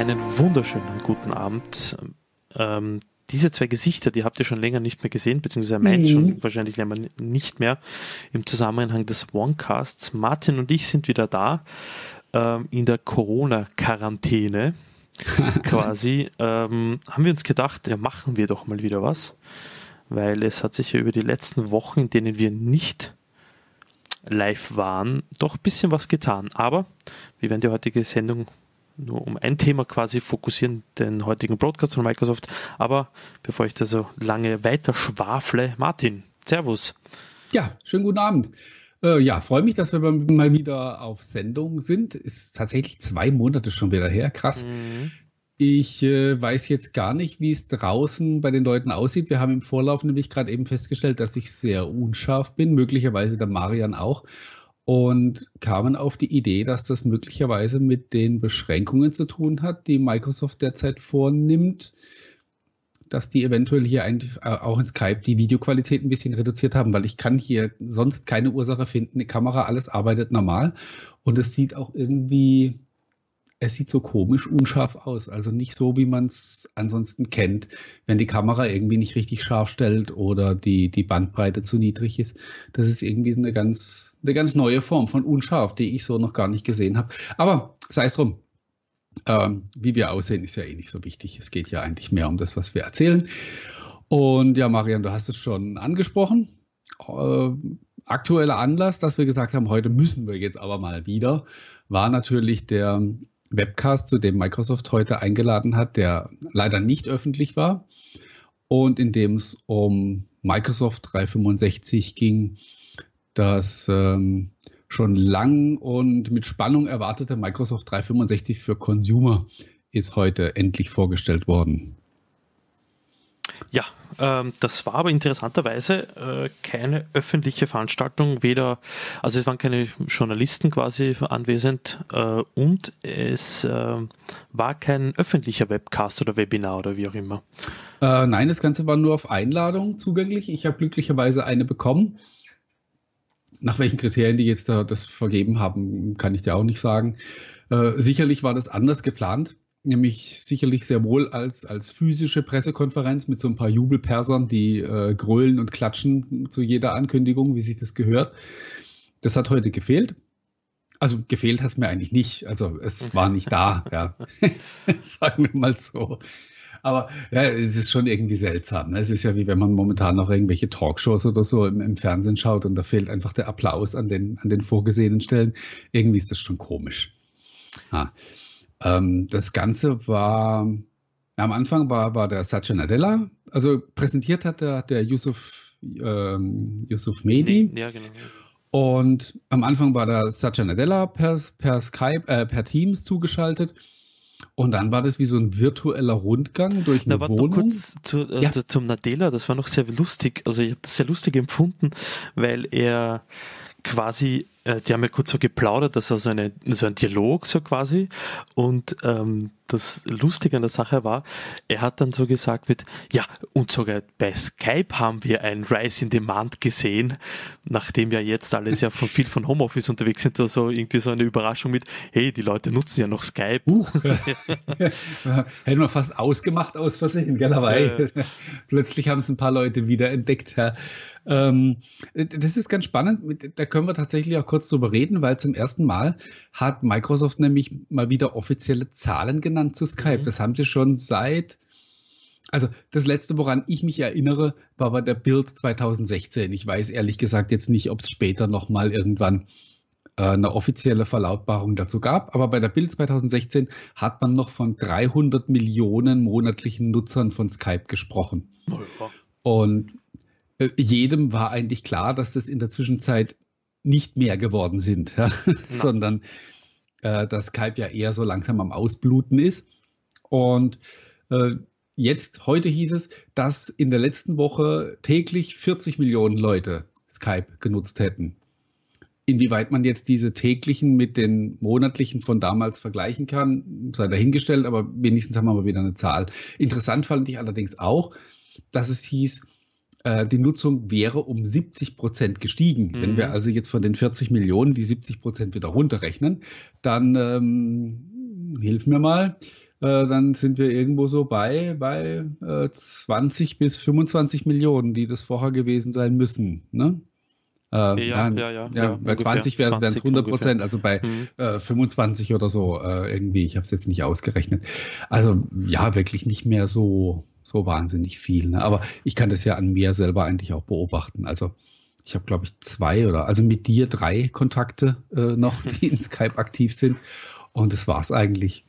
Einen wunderschönen guten Abend. Ähm, diese zwei Gesichter, die habt ihr schon länger nicht mehr gesehen, beziehungsweise meint mhm. schon wahrscheinlich länger nicht mehr im Zusammenhang des Onecasts. Martin und ich sind wieder da ähm, in der Corona-Quarantäne quasi. Ähm, haben wir uns gedacht, ja, machen wir doch mal wieder was, weil es hat sich ja über die letzten Wochen, in denen wir nicht live waren, doch ein bisschen was getan. Aber wir werden die heutige Sendung nur um ein Thema quasi fokussieren, den heutigen Broadcast von Microsoft. Aber bevor ich da so lange weiter schwafle, Martin, Servus. Ja, schönen guten Abend. Äh, ja, freue mich, dass wir mal wieder auf Sendung sind. Ist tatsächlich zwei Monate schon wieder her. Krass. Mhm. Ich äh, weiß jetzt gar nicht, wie es draußen bei den Leuten aussieht. Wir haben im Vorlauf nämlich gerade eben festgestellt, dass ich sehr unscharf bin, möglicherweise der Marian auch und kamen auf die Idee, dass das möglicherweise mit den Beschränkungen zu tun hat, die Microsoft derzeit vornimmt, dass die eventuell hier ein, äh, auch in Skype die Videoqualität ein bisschen reduziert haben, weil ich kann hier sonst keine Ursache finden. Die Kamera, alles arbeitet normal und es sieht auch irgendwie es sieht so komisch unscharf aus. Also nicht so, wie man es ansonsten kennt, wenn die Kamera irgendwie nicht richtig scharf stellt oder die, die Bandbreite zu niedrig ist. Das ist irgendwie eine ganz, eine ganz neue Form von unscharf, die ich so noch gar nicht gesehen habe. Aber sei es drum. Ähm, wie wir aussehen, ist ja eh nicht so wichtig. Es geht ja eigentlich mehr um das, was wir erzählen. Und ja, Marian, du hast es schon angesprochen. Äh, aktueller Anlass, dass wir gesagt haben, heute müssen wir jetzt aber mal wieder, war natürlich der Webcast, zu dem Microsoft heute eingeladen hat, der leider nicht öffentlich war und in dem es um Microsoft 365 ging, das ähm, schon lang und mit Spannung erwartete Microsoft 365 für Consumer ist heute endlich vorgestellt worden. Ja, ähm, das war aber interessanterweise äh, keine öffentliche Veranstaltung, weder, also es waren keine Journalisten quasi anwesend äh, und es äh, war kein öffentlicher Webcast oder Webinar oder wie auch immer. Äh, nein, das Ganze war nur auf Einladung zugänglich. Ich habe glücklicherweise eine bekommen. Nach welchen Kriterien die jetzt da das vergeben haben, kann ich dir auch nicht sagen. Äh, sicherlich war das anders geplant nämlich sicherlich sehr wohl als, als physische Pressekonferenz mit so ein paar Jubelpersern, die äh, grölen und klatschen zu jeder Ankündigung, wie sich das gehört. Das hat heute gefehlt. Also gefehlt hat es mir eigentlich nicht. Also es war nicht da, ja. Sagen wir mal so. Aber ja, es ist schon irgendwie seltsam. Ne? Es ist ja wie wenn man momentan noch irgendwelche Talkshows oder so im, im, Fernsehen schaut und da fehlt einfach der Applaus an den, an den vorgesehenen Stellen. Irgendwie ist das schon komisch. Ah. Ähm, das Ganze war, am Anfang war, war der Satya Nadella, also präsentiert hat der, der Yusuf, ähm, Yusuf Mehdi. Ja, genau. Und am Anfang war der Satya Nadella per, per Skype, äh, per Teams zugeschaltet. Und dann war das wie so ein virtueller Rundgang durch eine da Wohnung. kurz zu, äh, ja. zum Nadella, das war noch sehr lustig. Also ich habe das sehr lustig empfunden, weil er quasi äh, die haben ja kurz so geplaudert, das war so, eine, so ein Dialog so quasi. Und ähm, das Lustige an der Sache war, er hat dann so gesagt mit, ja, und sogar bei Skype haben wir ein Rise in Demand gesehen, nachdem ja jetzt alles ja von viel von Homeoffice unterwegs sind, also irgendwie so eine Überraschung mit, hey, die Leute nutzen ja noch Skype. Uh, hätten wir fast ausgemacht aus Versehen, gell, aber äh, plötzlich haben es ein paar Leute wieder entdeckt, ja. Ähm, das ist ganz spannend. Da können wir tatsächlich auch kurz drüber reden, weil zum ersten Mal hat Microsoft nämlich mal wieder offizielle Zahlen genannt zu Skype. Mhm. Das haben sie schon seit, also das letzte, woran ich mich erinnere, war bei der Build 2016. Ich weiß ehrlich gesagt jetzt nicht, ob es später nochmal irgendwann äh, eine offizielle Verlautbarung dazu gab. Aber bei der Build 2016 hat man noch von 300 Millionen monatlichen Nutzern von Skype gesprochen. Und äh, jedem war eigentlich klar, dass das in der Zwischenzeit nicht mehr geworden sind, ja? sondern äh, dass Skype ja eher so langsam am Ausbluten ist. Und äh, jetzt, heute hieß es, dass in der letzten Woche täglich 40 Millionen Leute Skype genutzt hätten. Inwieweit man jetzt diese täglichen mit den monatlichen von damals vergleichen kann, sei dahingestellt, aber wenigstens haben wir mal wieder eine Zahl. Interessant fand ich allerdings auch, dass es hieß, die Nutzung wäre um 70 Prozent gestiegen. Mhm. Wenn wir mhm. also jetzt von den 40 Millionen die 70 Prozent wieder runterrechnen, dann ähm, hilf mir mal. äh, dann sind wir irgendwo so bei, bei äh, 20 bis 25 Millionen, die das vorher gewesen sein müssen. Ne? Äh, ja, ja, ja, ja, Bei 20 wären es 100 Prozent, also bei mhm. äh, 25 oder so äh, irgendwie. Ich habe es jetzt nicht ausgerechnet. Also ja, wirklich nicht mehr so, so wahnsinnig viel. Ne? Aber ich kann das ja an mir selber eigentlich auch beobachten. Also ich habe, glaube ich, zwei oder also mit dir drei Kontakte äh, noch, die in Skype aktiv sind. Und das war es eigentlich.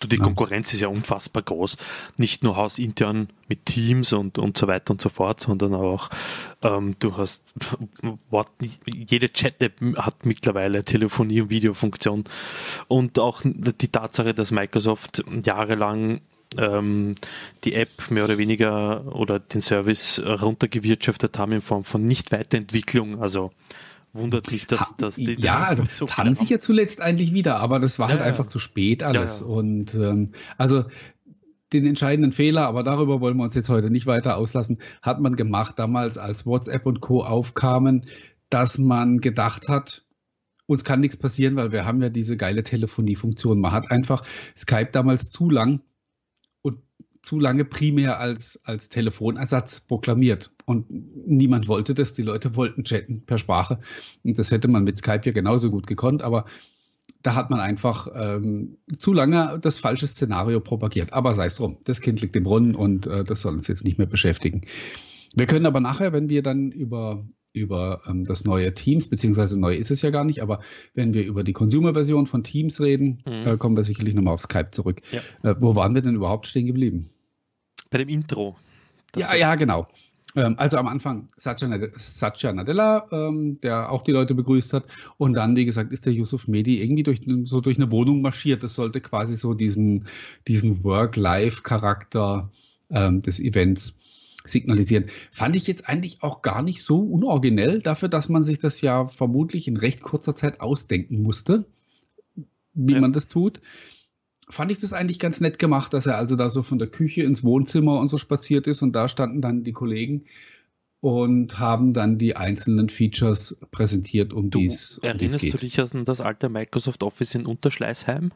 Du, die ja. Konkurrenz ist ja unfassbar groß. Nicht nur hausintern mit Teams und, und so weiter und so fort, sondern auch, ähm, du hast, jede Chat-App hat mittlerweile Telefonie- und Videofunktion. Und auch die Tatsache, dass Microsoft jahrelang ähm, die App mehr oder weniger oder den Service runtergewirtschaftet haben in Form von Nicht-Weiterentwicklung, also wundert mich, dass, dass die. Ja, also so haben sich ja zuletzt eigentlich wieder, aber das war ja, halt einfach zu spät alles. Und ähm, also den entscheidenden Fehler, aber darüber wollen wir uns jetzt heute nicht weiter auslassen, hat man gemacht damals, als WhatsApp und Co. aufkamen, dass man gedacht hat, uns kann nichts passieren, weil wir haben ja diese geile Telefoniefunktion. Man hat einfach Skype damals zu lang zu lange primär als, als Telefonersatz proklamiert. Und niemand wollte das. Die Leute wollten chatten per Sprache. Und das hätte man mit Skype ja genauso gut gekonnt. Aber da hat man einfach ähm, zu lange das falsche Szenario propagiert. Aber sei es drum, das Kind liegt im Brunnen und äh, das soll uns jetzt nicht mehr beschäftigen. Wir können aber nachher, wenn wir dann über, über ähm, das neue Teams, beziehungsweise neu ist es ja gar nicht, aber wenn wir über die Consumer-Version von Teams reden, mhm. äh, kommen wir sicherlich nochmal auf Skype zurück. Ja. Äh, wo waren wir denn überhaupt stehen geblieben? Bei dem Intro. Ja, ja, genau. Ähm, also am Anfang Satya, Satya Nadella, ähm, der auch die Leute begrüßt hat. Und dann, wie gesagt, ist der Yusuf Medi irgendwie durch, so durch eine Wohnung marschiert. Das sollte quasi so diesen, diesen Work-Life-Charakter ähm, des Events signalisieren. Fand ich jetzt eigentlich auch gar nicht so unoriginell dafür, dass man sich das ja vermutlich in recht kurzer Zeit ausdenken musste, wie ja. man das tut fand ich das eigentlich ganz nett gemacht, dass er also da so von der Küche ins Wohnzimmer und so spaziert ist und da standen dann die Kollegen und haben dann die einzelnen Features präsentiert, um du, dies um Erinnerst dies du dich an das alte Microsoft Office in Unterschleißheim?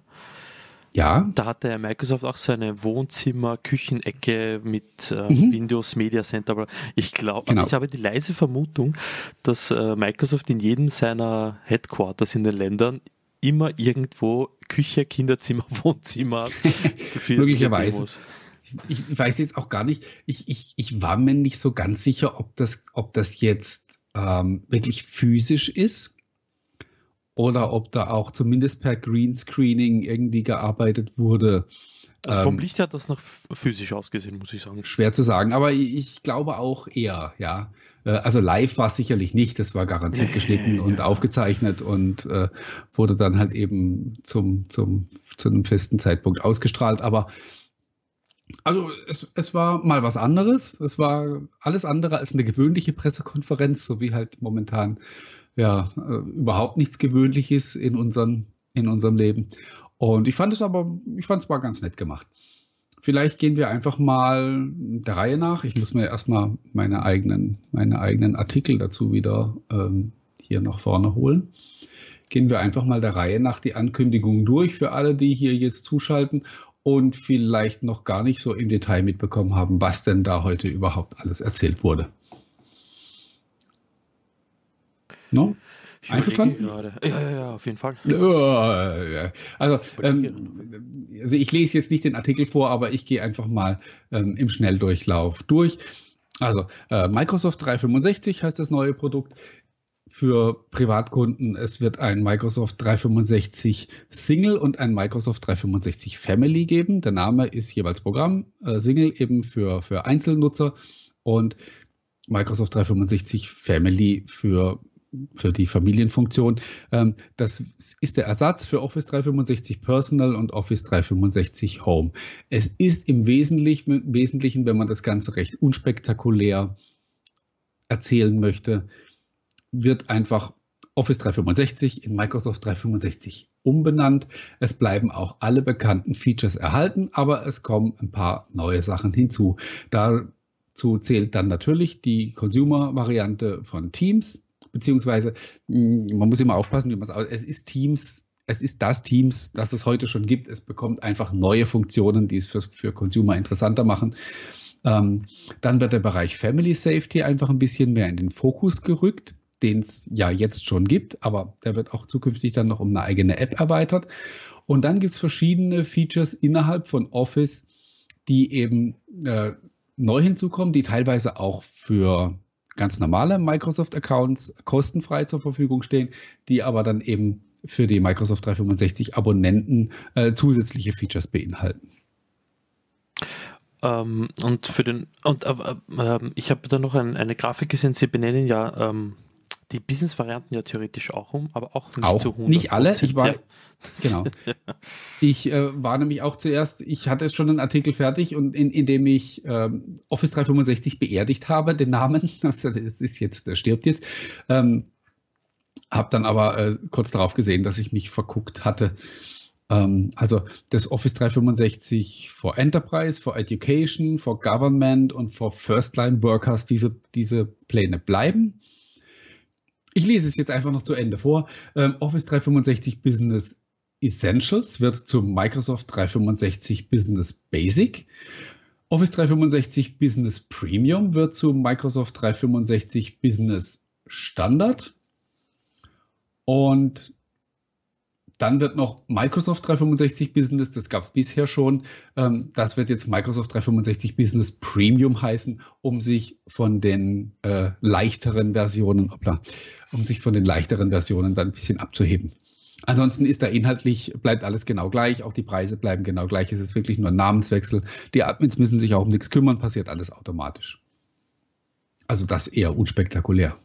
Ja. Da hatte Microsoft auch seine Wohnzimmer-Küchenecke mit äh, mhm. Windows Media Center. Aber ich glaube, also genau. also ich habe die leise Vermutung, dass äh, Microsoft in jedem seiner Headquarters in den Ländern immer irgendwo Küche, Kinderzimmer, Wohnzimmer. Möglicherweise. Ich, weiß jetzt auch gar nicht, ich, ich, ich war mir nicht so ganz sicher, ob das, ob das jetzt ähm, wirklich physisch ist oder ob da auch zumindest per Greenscreening irgendwie gearbeitet wurde. Also vom ähm, Licht hat das noch physisch ausgesehen, muss ich sagen. Schwer zu sagen, aber ich, ich glaube auch eher, ja. Äh, also live war es sicherlich nicht, das war garantiert geschnitten und aufgezeichnet und äh, wurde dann halt eben zum, zum, zu einem festen Zeitpunkt ausgestrahlt. Aber also es, es war mal was anderes. Es war alles andere als eine gewöhnliche Pressekonferenz, so wie halt momentan ja äh, überhaupt nichts Gewöhnliches in, unseren, in unserem Leben. Und ich fand es aber, ich fand es mal ganz nett gemacht. Vielleicht gehen wir einfach mal der Reihe nach. Ich muss mir erstmal meine eigenen, meine eigenen Artikel dazu wieder ähm, hier nach vorne holen. Gehen wir einfach mal der Reihe nach die Ankündigungen durch für alle, die hier jetzt zuschalten und vielleicht noch gar nicht so im Detail mitbekommen haben, was denn da heute überhaupt alles erzählt wurde. No? Ich Einverstanden? Gerade. Ja, ja, ja, auf jeden Fall. Also, ähm, also ich lese jetzt nicht den Artikel vor, aber ich gehe einfach mal ähm, im Schnelldurchlauf durch. Also äh, Microsoft 365 heißt das neue Produkt für Privatkunden. Es wird ein Microsoft 365 Single und ein Microsoft 365 Family geben. Der Name ist jeweils Programm. Äh, Single eben für, für Einzelnutzer und Microsoft 365 Family für für die Familienfunktion. Ähm, das ist der Ersatz für Office 365 Personal und Office 365 Home. Es ist im Wesentlichen, Wesentlichen, wenn man das Ganze recht unspektakulär erzählen möchte, wird einfach Office 365 in Microsoft 365 umbenannt. Es bleiben auch alle bekannten Features erhalten, aber es kommen ein paar neue Sachen hinzu. Dazu zählt dann natürlich die Consumer-Variante von Teams beziehungsweise hm, man muss immer aufpassen, wie man es Es ist Teams es ist das Teams, das es heute schon gibt. Es bekommt einfach neue Funktionen, die es für, für Consumer interessanter machen. Ähm, dann wird der Bereich Family Safety einfach ein bisschen mehr in den Fokus gerückt, den es ja jetzt schon gibt, aber der wird auch zukünftig dann noch um eine eigene App erweitert. Und dann gibt es verschiedene Features innerhalb von Office, die eben äh, neu hinzukommen, die teilweise auch für ganz normale Microsoft-Accounts kostenfrei zur Verfügung stehen, die aber dann eben für die Microsoft 365 Abonnenten äh, zusätzliche Features beinhalten. Ähm, und für den und äh, äh, ich habe da noch ein, eine Grafik gesehen. Sie benennen ja ähm, die Business-Varianten ja theoretisch auch um, aber auch nicht auch, zu 100 Nicht alle. Ich war, genau. Ich äh, war nämlich auch zuerst, ich hatte schon einen Artikel fertig und in, in dem ich ähm, Office 365 beerdigt habe, den Namen. Also das ist jetzt, der stirbt jetzt. Ähm, habe dann aber äh, kurz darauf gesehen, dass ich mich verguckt hatte. Ähm, also das Office 365 for Enterprise, for Education, for Government und for First-Line Workers, diese, diese Pläne bleiben. Ich lese es jetzt einfach noch zu Ende vor. Ähm, Office 365 Business Essentials wird zu Microsoft 365 Business Basic. Office 365 Business Premium wird zu Microsoft 365 Business Standard. Und dann wird noch Microsoft 365 Business, das gab es bisher schon. Ähm, das wird jetzt Microsoft 365 Business Premium heißen, um sich von den äh, leichteren Versionen, hoppla, um sich von den leichteren Versionen dann ein bisschen abzuheben. Ansonsten ist da inhaltlich, bleibt alles genau gleich, auch die Preise bleiben genau gleich. Es ist wirklich nur ein Namenswechsel. Die Admins müssen sich auch um nichts kümmern, passiert alles automatisch. Also das eher unspektakulär.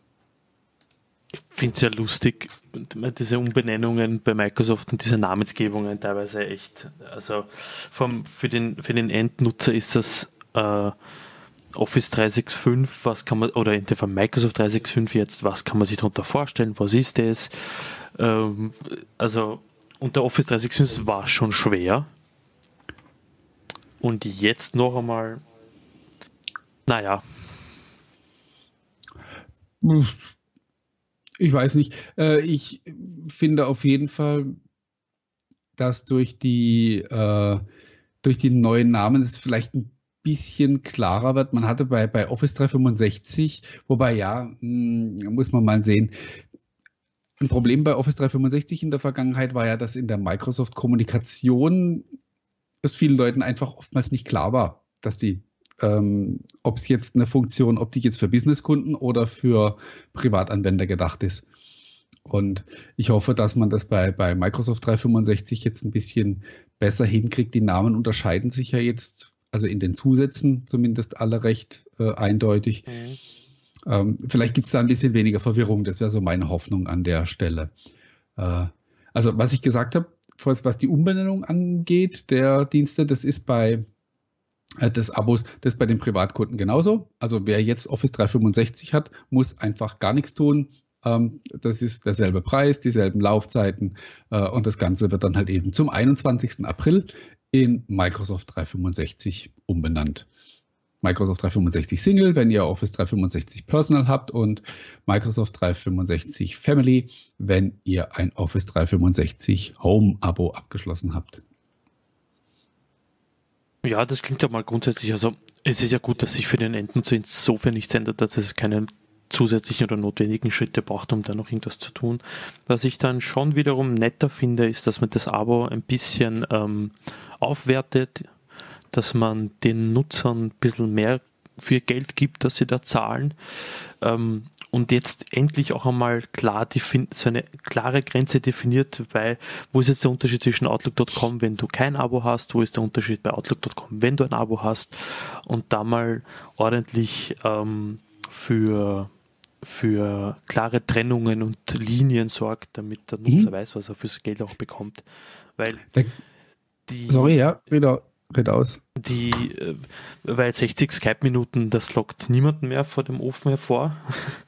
Ich finde es ja lustig, diese Umbenennungen bei Microsoft und diese Namensgebungen teilweise echt. Also vom, für, den, für den Endnutzer ist das äh, Office 365, was kann man, oder in der von Microsoft 365 jetzt, was kann man sich darunter vorstellen, was ist das? Ähm, also unter Office 365 war schon schwer. Und jetzt noch einmal, naja. Ich weiß nicht. Äh, ich finde auf jeden Fall, dass durch die, äh, durch die neuen Namen es vielleicht ein bisschen klarer wird. Man hatte bei, bei Office 365, wobei ja, hm, muss man mal sehen, ein Problem bei Office 365 in der Vergangenheit war ja, dass in der Microsoft-Kommunikation es vielen Leuten einfach oftmals nicht klar war, dass die ähm, ob es jetzt eine Funktion, ob die jetzt für Businesskunden oder für Privatanwender gedacht ist. Und ich hoffe, dass man das bei, bei Microsoft 365 jetzt ein bisschen besser hinkriegt. Die Namen unterscheiden sich ja jetzt, also in den Zusätzen zumindest alle recht äh, eindeutig. Mhm. Ähm, vielleicht gibt es da ein bisschen weniger Verwirrung. Das wäre so meine Hoffnung an der Stelle. Äh, also, was ich gesagt habe, was die Umbenennung angeht, der Dienste, das ist bei des Abos, das bei den Privatkunden genauso. Also wer jetzt Office 365 hat, muss einfach gar nichts tun. Ähm, das ist derselbe Preis, dieselben Laufzeiten äh, und das Ganze wird dann halt eben zum 21. April in Microsoft 365 umbenannt. Microsoft 365 Single, wenn ihr Office 365 Personal habt und Microsoft 365 Family, wenn ihr ein Office 365 Home Abo abgeschlossen habt. Ja, das klingt ja mal grundsätzlich. Also es ist ja gut, dass sich für den Endnutzer insofern nichts ändert, dass es keine zusätzlichen oder notwendigen Schritte braucht, um da noch irgendwas zu tun. Was ich dann schon wiederum netter finde, ist, dass man das Abo ein bisschen ähm, aufwertet, dass man den Nutzern ein bisschen mehr für Geld gibt, das sie da zahlen. Ähm, und jetzt endlich auch einmal klar so eine klare Grenze definiert, weil wo ist jetzt der Unterschied zwischen Outlook.com, wenn du kein Abo hast, wo ist der Unterschied bei Outlook.com, wenn du ein Abo hast und da mal ordentlich ähm, für für klare Trennungen und Linien sorgt, damit der Nutzer mhm. weiß, was er fürs Geld auch bekommt. Weil die, Sorry, ja, wieder red aus. Die, äh, weil 60 Skype-Minuten, das lockt niemanden mehr vor dem Ofen hervor.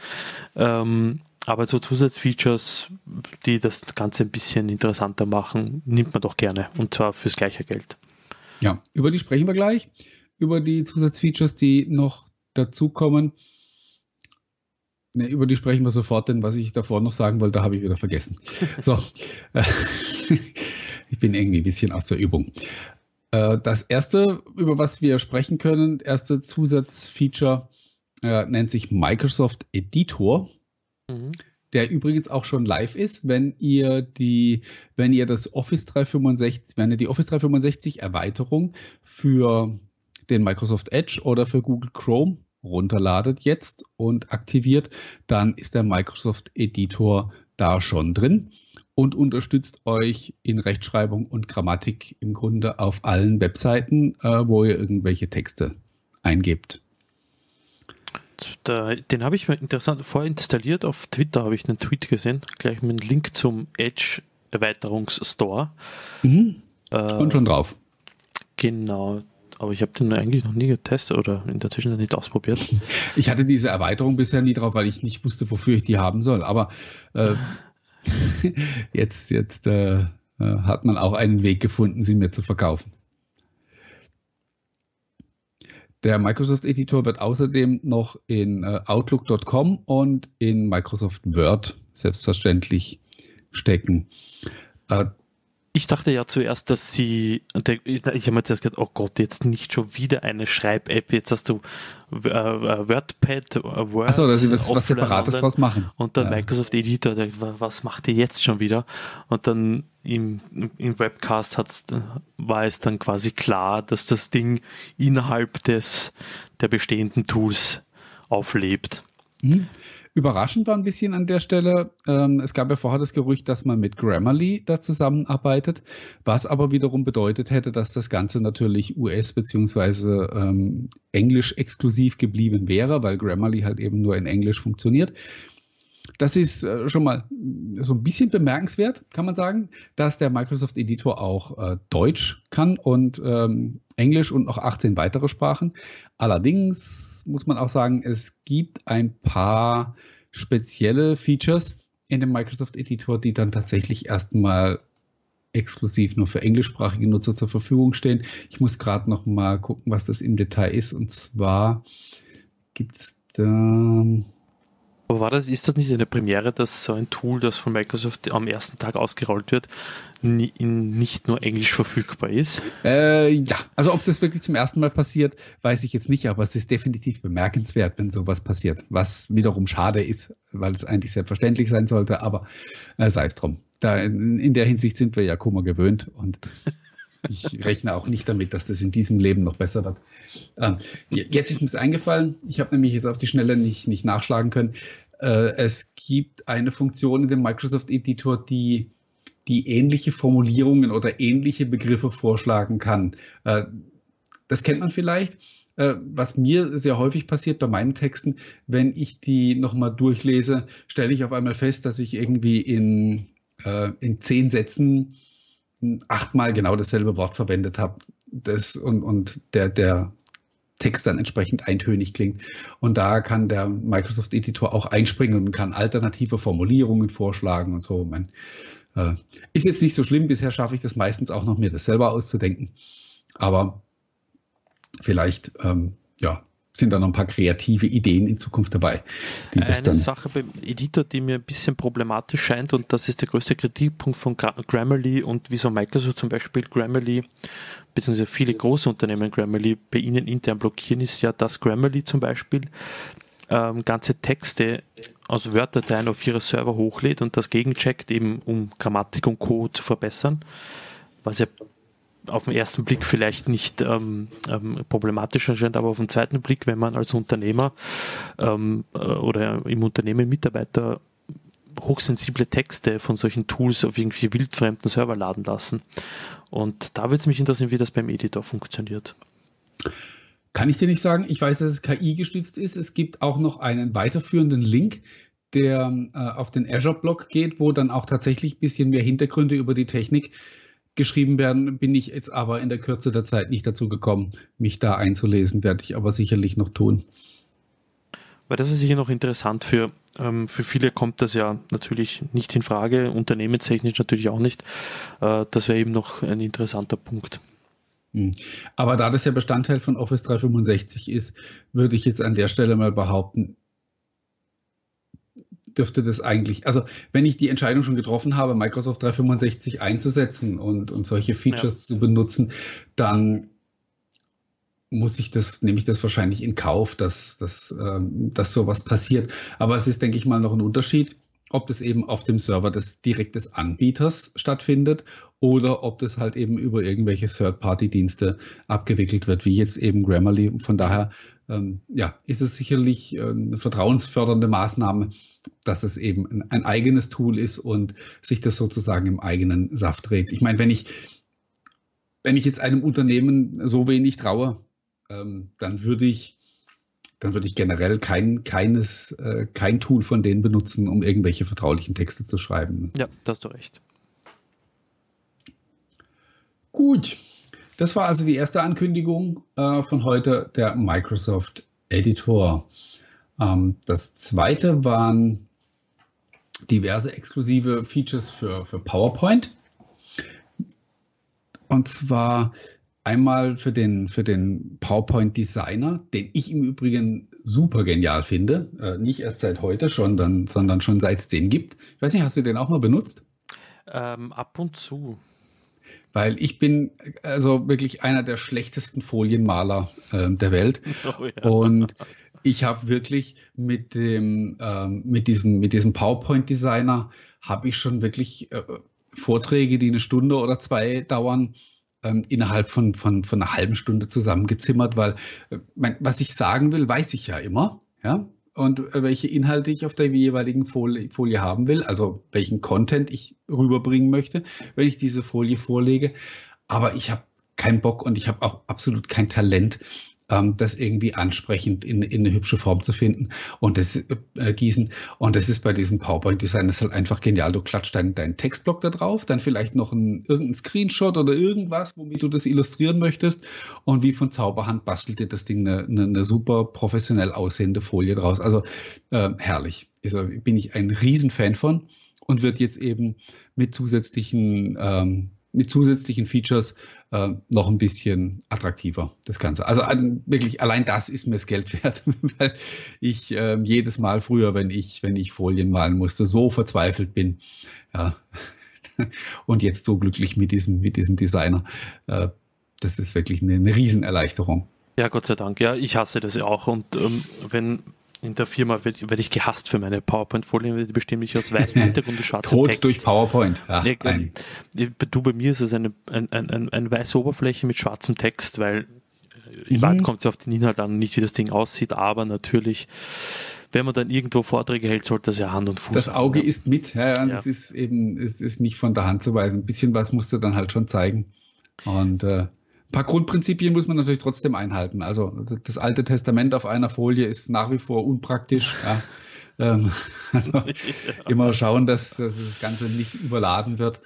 ähm, aber so Zusatzfeatures, die das Ganze ein bisschen interessanter machen, nimmt man doch gerne. Und zwar fürs gleiche Geld. Ja, über die sprechen wir gleich. Über die Zusatzfeatures, die noch dazukommen. Ne, über die sprechen wir sofort, denn was ich davor noch sagen wollte, habe ich wieder vergessen. So, ich bin irgendwie ein bisschen aus der Übung. Äh, das erste, über was wir sprechen können, erste Zusatzfeature, äh, nennt sich Microsoft Editor. Mhm. Der übrigens auch schon live ist, wenn ihr die, wenn ihr das Office 365, wenn ihr die Office 365 Erweiterung für den Microsoft Edge oder für Google Chrome runterladet jetzt und aktiviert, dann ist der Microsoft Editor da schon drin und unterstützt euch in Rechtschreibung und Grammatik im Grunde auf allen Webseiten, äh, wo ihr irgendwelche Texte eingebt. Den habe ich mir interessant vorinstalliert. Auf Twitter habe ich einen Tweet gesehen, gleich mit einem Link zum Edge Erweiterungsstore. Mhm. Äh, und schon drauf. Genau, aber ich habe den eigentlich noch nie getestet oder in der Zwischenzeit nicht ausprobiert. Ich hatte diese Erweiterung bisher nie drauf, weil ich nicht wusste, wofür ich die haben soll. Aber äh, jetzt, jetzt äh, äh, hat man auch einen Weg gefunden, sie mir zu verkaufen. Der Microsoft Editor wird außerdem noch in äh, Outlook.com und in Microsoft Word selbstverständlich stecken. Äh, ich dachte ja zuerst, dass sie, ich habe mir zuerst gedacht, oh Gott, jetzt nicht schon wieder eine Schreib-App, jetzt hast du äh, äh WordPad, äh, Word. Achso, dass sie was, was Separates draus machen. Und dann ja. Microsoft Editor, was macht ihr jetzt schon wieder? Und dann im, im Webcast hat's, war es dann quasi klar, dass das Ding innerhalb des, der bestehenden Tools auflebt. Mhm. Überraschend war ein bisschen an der Stelle, ähm, es gab ja vorher das Gerücht, dass man mit Grammarly da zusammenarbeitet, was aber wiederum bedeutet hätte, dass das Ganze natürlich US- bzw. Ähm, Englisch exklusiv geblieben wäre, weil Grammarly halt eben nur in Englisch funktioniert. Das ist äh, schon mal so ein bisschen bemerkenswert, kann man sagen, dass der Microsoft Editor auch äh, Deutsch kann und ähm, Englisch und noch 18 weitere Sprachen. Allerdings muss man auch sagen, es gibt ein paar spezielle Features in dem Microsoft Editor, die dann tatsächlich erstmal exklusiv nur für englischsprachige Nutzer zur Verfügung stehen. Ich muss gerade noch mal gucken, was das im Detail ist. Und zwar gibt es da aber war das, ist das nicht eine Premiere, dass so ein Tool, das von Microsoft am ersten Tag ausgerollt wird, nicht nur Englisch verfügbar ist? Äh, ja, also ob das wirklich zum ersten Mal passiert, weiß ich jetzt nicht, aber es ist definitiv bemerkenswert, wenn sowas passiert. Was wiederum schade ist, weil es eigentlich selbstverständlich sein sollte, aber äh, sei es drum. Da, in, in der Hinsicht sind wir ja Kummer gewöhnt und ich rechne auch nicht damit, dass das in diesem Leben noch besser wird. Ähm, jetzt ist mir es eingefallen. Ich habe nämlich jetzt auf die Schnelle nicht, nicht nachschlagen können. Äh, es gibt eine Funktion in dem Microsoft Editor, die, die ähnliche Formulierungen oder ähnliche Begriffe vorschlagen kann. Äh, das kennt man vielleicht. Äh, was mir sehr häufig passiert bei meinen Texten, wenn ich die nochmal durchlese, stelle ich auf einmal fest, dass ich irgendwie in, äh, in zehn Sätzen achtmal genau dasselbe Wort verwendet habe. Das, und, und der, der Text dann entsprechend eintönig klingt. Und da kann der Microsoft Editor auch einspringen und kann alternative Formulierungen vorschlagen und so. Man, äh, ist jetzt nicht so schlimm. Bisher schaffe ich das meistens auch noch, mir das selber auszudenken. Aber vielleicht, ähm, ja, sind da noch ein paar kreative Ideen in Zukunft dabei. Eine Sache beim Editor, die mir ein bisschen problematisch scheint, und das ist der größte Kritikpunkt von Grammarly und wieso Microsoft zum Beispiel Grammarly, beziehungsweise viele große Unternehmen Grammarly bei ihnen intern blockieren, ist ja, dass Grammarly zum Beispiel ähm, ganze Texte aus Word-Dateien auf ihre Server hochlädt und das gegencheckt, eben um Grammatik und Co. zu verbessern, was ja auf den ersten Blick vielleicht nicht ähm, ähm, problematisch erscheint, aber auf den zweiten Blick, wenn man als Unternehmer ähm, äh, oder im Unternehmen Mitarbeiter hochsensible Texte von solchen Tools auf irgendwie wildfremden Server laden lassen. Und da würde es mich interessieren, wie das beim Editor funktioniert. Kann ich dir nicht sagen. Ich weiß, dass es KI gestützt ist. Es gibt auch noch einen weiterführenden Link, der äh, auf den Azure-Blog geht, wo dann auch tatsächlich ein bisschen mehr Hintergründe über die Technik geschrieben werden, bin ich jetzt aber in der Kürze der Zeit nicht dazu gekommen, mich da einzulesen, werde ich aber sicherlich noch tun. Weil das ist sicher noch interessant für, ähm, für viele kommt das ja natürlich nicht in Frage, unternehmenstechnisch natürlich auch nicht. Äh, das wäre eben noch ein interessanter Punkt. Hm. Aber da das ja Bestandteil von Office 365 ist, würde ich jetzt an der Stelle mal behaupten, dürfte das eigentlich, also wenn ich die Entscheidung schon getroffen habe, Microsoft 365 einzusetzen und, und solche Features ja. zu benutzen, dann muss ich das, nehme ich das wahrscheinlich in Kauf, dass, dass, ähm, dass sowas passiert. Aber es ist, denke ich mal, noch ein Unterschied, ob das eben auf dem Server des direkt des Anbieters stattfindet oder ob das halt eben über irgendwelche Third-Party-Dienste abgewickelt wird, wie jetzt eben Grammarly. Von daher ähm, ja, ist es sicherlich äh, eine vertrauensfördernde Maßnahme, dass es eben ein, eigenes Tool ist und sich das sozusagen im eigenen Saft dreht. Ich meine, wenn ich, wenn ich jetzt einem Unternehmen so wenig traue, ähm, dann würde ich dann würde ich generell kein, keines, äh, kein Tool von denen benutzen, um irgendwelche vertraulichen Texte zu schreiben. Ja, da hast du recht. Gut, das war also die erste Ankündigung äh, von heute, der Microsoft Editor. Ähm, das zweite waren diverse exklusive Features für, für PowerPoint. Und zwar einmal für den, für den PowerPoint Designer, den ich im Übrigen super genial finde. Äh, nicht erst seit heute schon, dann, sondern schon seit es den gibt. Ich weiß nicht, hast du den auch mal benutzt? Ähm, ab und zu weil ich bin also wirklich einer der schlechtesten Folienmaler äh, der Welt. Oh, ja. Und ich habe wirklich mit dem ähm, mit diesem mit diesem PowerPoint Designer habe ich schon wirklich äh, Vorträge, die eine Stunde oder zwei dauern, ähm, innerhalb von, von, von einer halben Stunde zusammengezimmert, weil äh, mein, was ich sagen will, weiß ich ja immer. Ja, und äh, welche Inhalte ich auf der jeweiligen Folie, Folie, haben will, also welchen Content ich rüberbringen möchte, wenn ich diese Folie vorlege. Aber ich habe keinen Bock und ich habe auch absolut kein Talent, ähm, das irgendwie ansprechend in, in eine hübsche Form zu finden und das äh, gießen. Und das ist bei diesem PowerPoint-Design das ist halt einfach genial. Du klatscht deinen, deinen Textblock da drauf, dann vielleicht noch ein, irgendein Screenshot oder irgendwas, womit du das illustrieren möchtest. Und wie von Zauberhand bastelt dir das Ding eine, eine, eine super professionell aussehende Folie draus. Also äh, herrlich. Also bin ich ein Riesenfan von und wird jetzt eben mit zusätzlichen ähm, mit zusätzlichen Features äh, noch ein bisschen attraktiver, das Ganze. Also an, wirklich, allein das ist mir das Geld wert, weil ich äh, jedes Mal früher, wenn ich, wenn ich Folien malen musste, so verzweifelt bin. Ja. Und jetzt so glücklich mit diesem, mit diesem Designer. Äh, das ist wirklich eine, eine Riesenerleichterung. Ja, Gott sei Dank. Ja, ich hasse das ja auch. Und ähm, wenn in der Firma werde werd ich gehasst für meine PowerPoint-Folien, die bestehen mich aus weißem Hintergrund und schwarzem Tot Text. durch PowerPoint. Ja, nee, du, bei mir ist es eine, ein, ein, ein, eine weiße Oberfläche mit schwarzem Text, weil äh, mhm. Wahrheit kommt es auf den Inhalt an, nicht wie das Ding aussieht, aber natürlich, wenn man dann irgendwo Vorträge hält, sollte das ja Hand und Fuß Das Auge haben, ist mit, ja, ja, das ist eben, es ist nicht von der Hand zu weisen. Ein bisschen was musst du dann halt schon zeigen. Und äh, ein paar Grundprinzipien muss man natürlich trotzdem einhalten. Also das Alte Testament auf einer Folie ist nach wie vor unpraktisch. Ja. Ähm, also ja. immer schauen, dass, dass, das Ganze nicht überladen wird.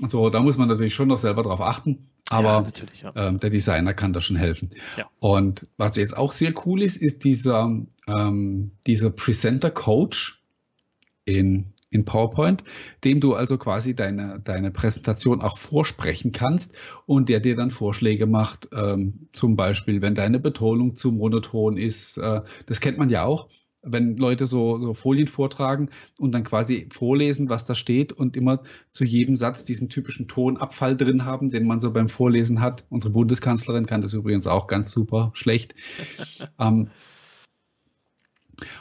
Und so, da muss man natürlich schon noch selber drauf achten. Aber ja, ähm, der Designer kann da schon helfen. Und was jetzt auch sehr cool ist, ist dieser, ähm, dieser Presenter Coach in in PowerPoint, dem du also quasi deine, deine Präsentation auch vorsprechen kannst und der dir dann Vorschläge macht, ähm, zum Beispiel, wenn deine Betonung zu monoton ist. Äh, das kennt man ja auch, wenn Leute so, so Folien vortragen und dann quasi vorlesen, was da steht und immer zu jedem Satz diesen typischen Tonabfall drin haben, den man so beim Vorlesen hat. Unsere Bundeskanzlerin kann das übrigens auch ganz super schlecht. ähm,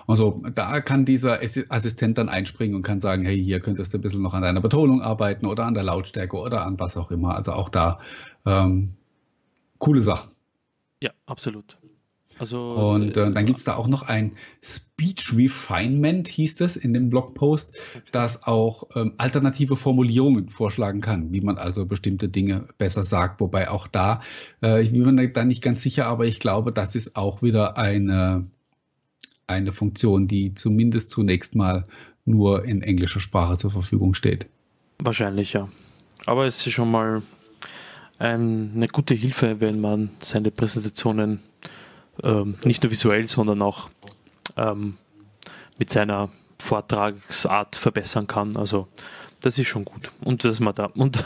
also da kann dieser Assistent dann einspringen und kann sagen, hey, hier könntest du ein bisschen noch an deiner Betonung arbeiten oder an der Lautstärke oder an was auch immer. Also auch da ähm, coole Sachen. Ja, absolut. Also, und äh, dann gibt es da auch noch ein Speech Refinement, hieß das in dem Blogpost, okay. das auch ähm, alternative Formulierungen vorschlagen kann, wie man also bestimmte Dinge besser sagt. Wobei auch da, äh, ich bin mir da nicht ganz sicher, aber ich glaube, das ist auch wieder eine eine Funktion, die zumindest zunächst mal nur in englischer Sprache zur Verfügung steht. Wahrscheinlich, ja. Aber es ist schon mal ein, eine gute Hilfe, wenn man seine Präsentationen ähm, nicht nur visuell, sondern auch ähm, mit seiner Vortragsart verbessern kann. Also das ist schon gut. Und dass man da und,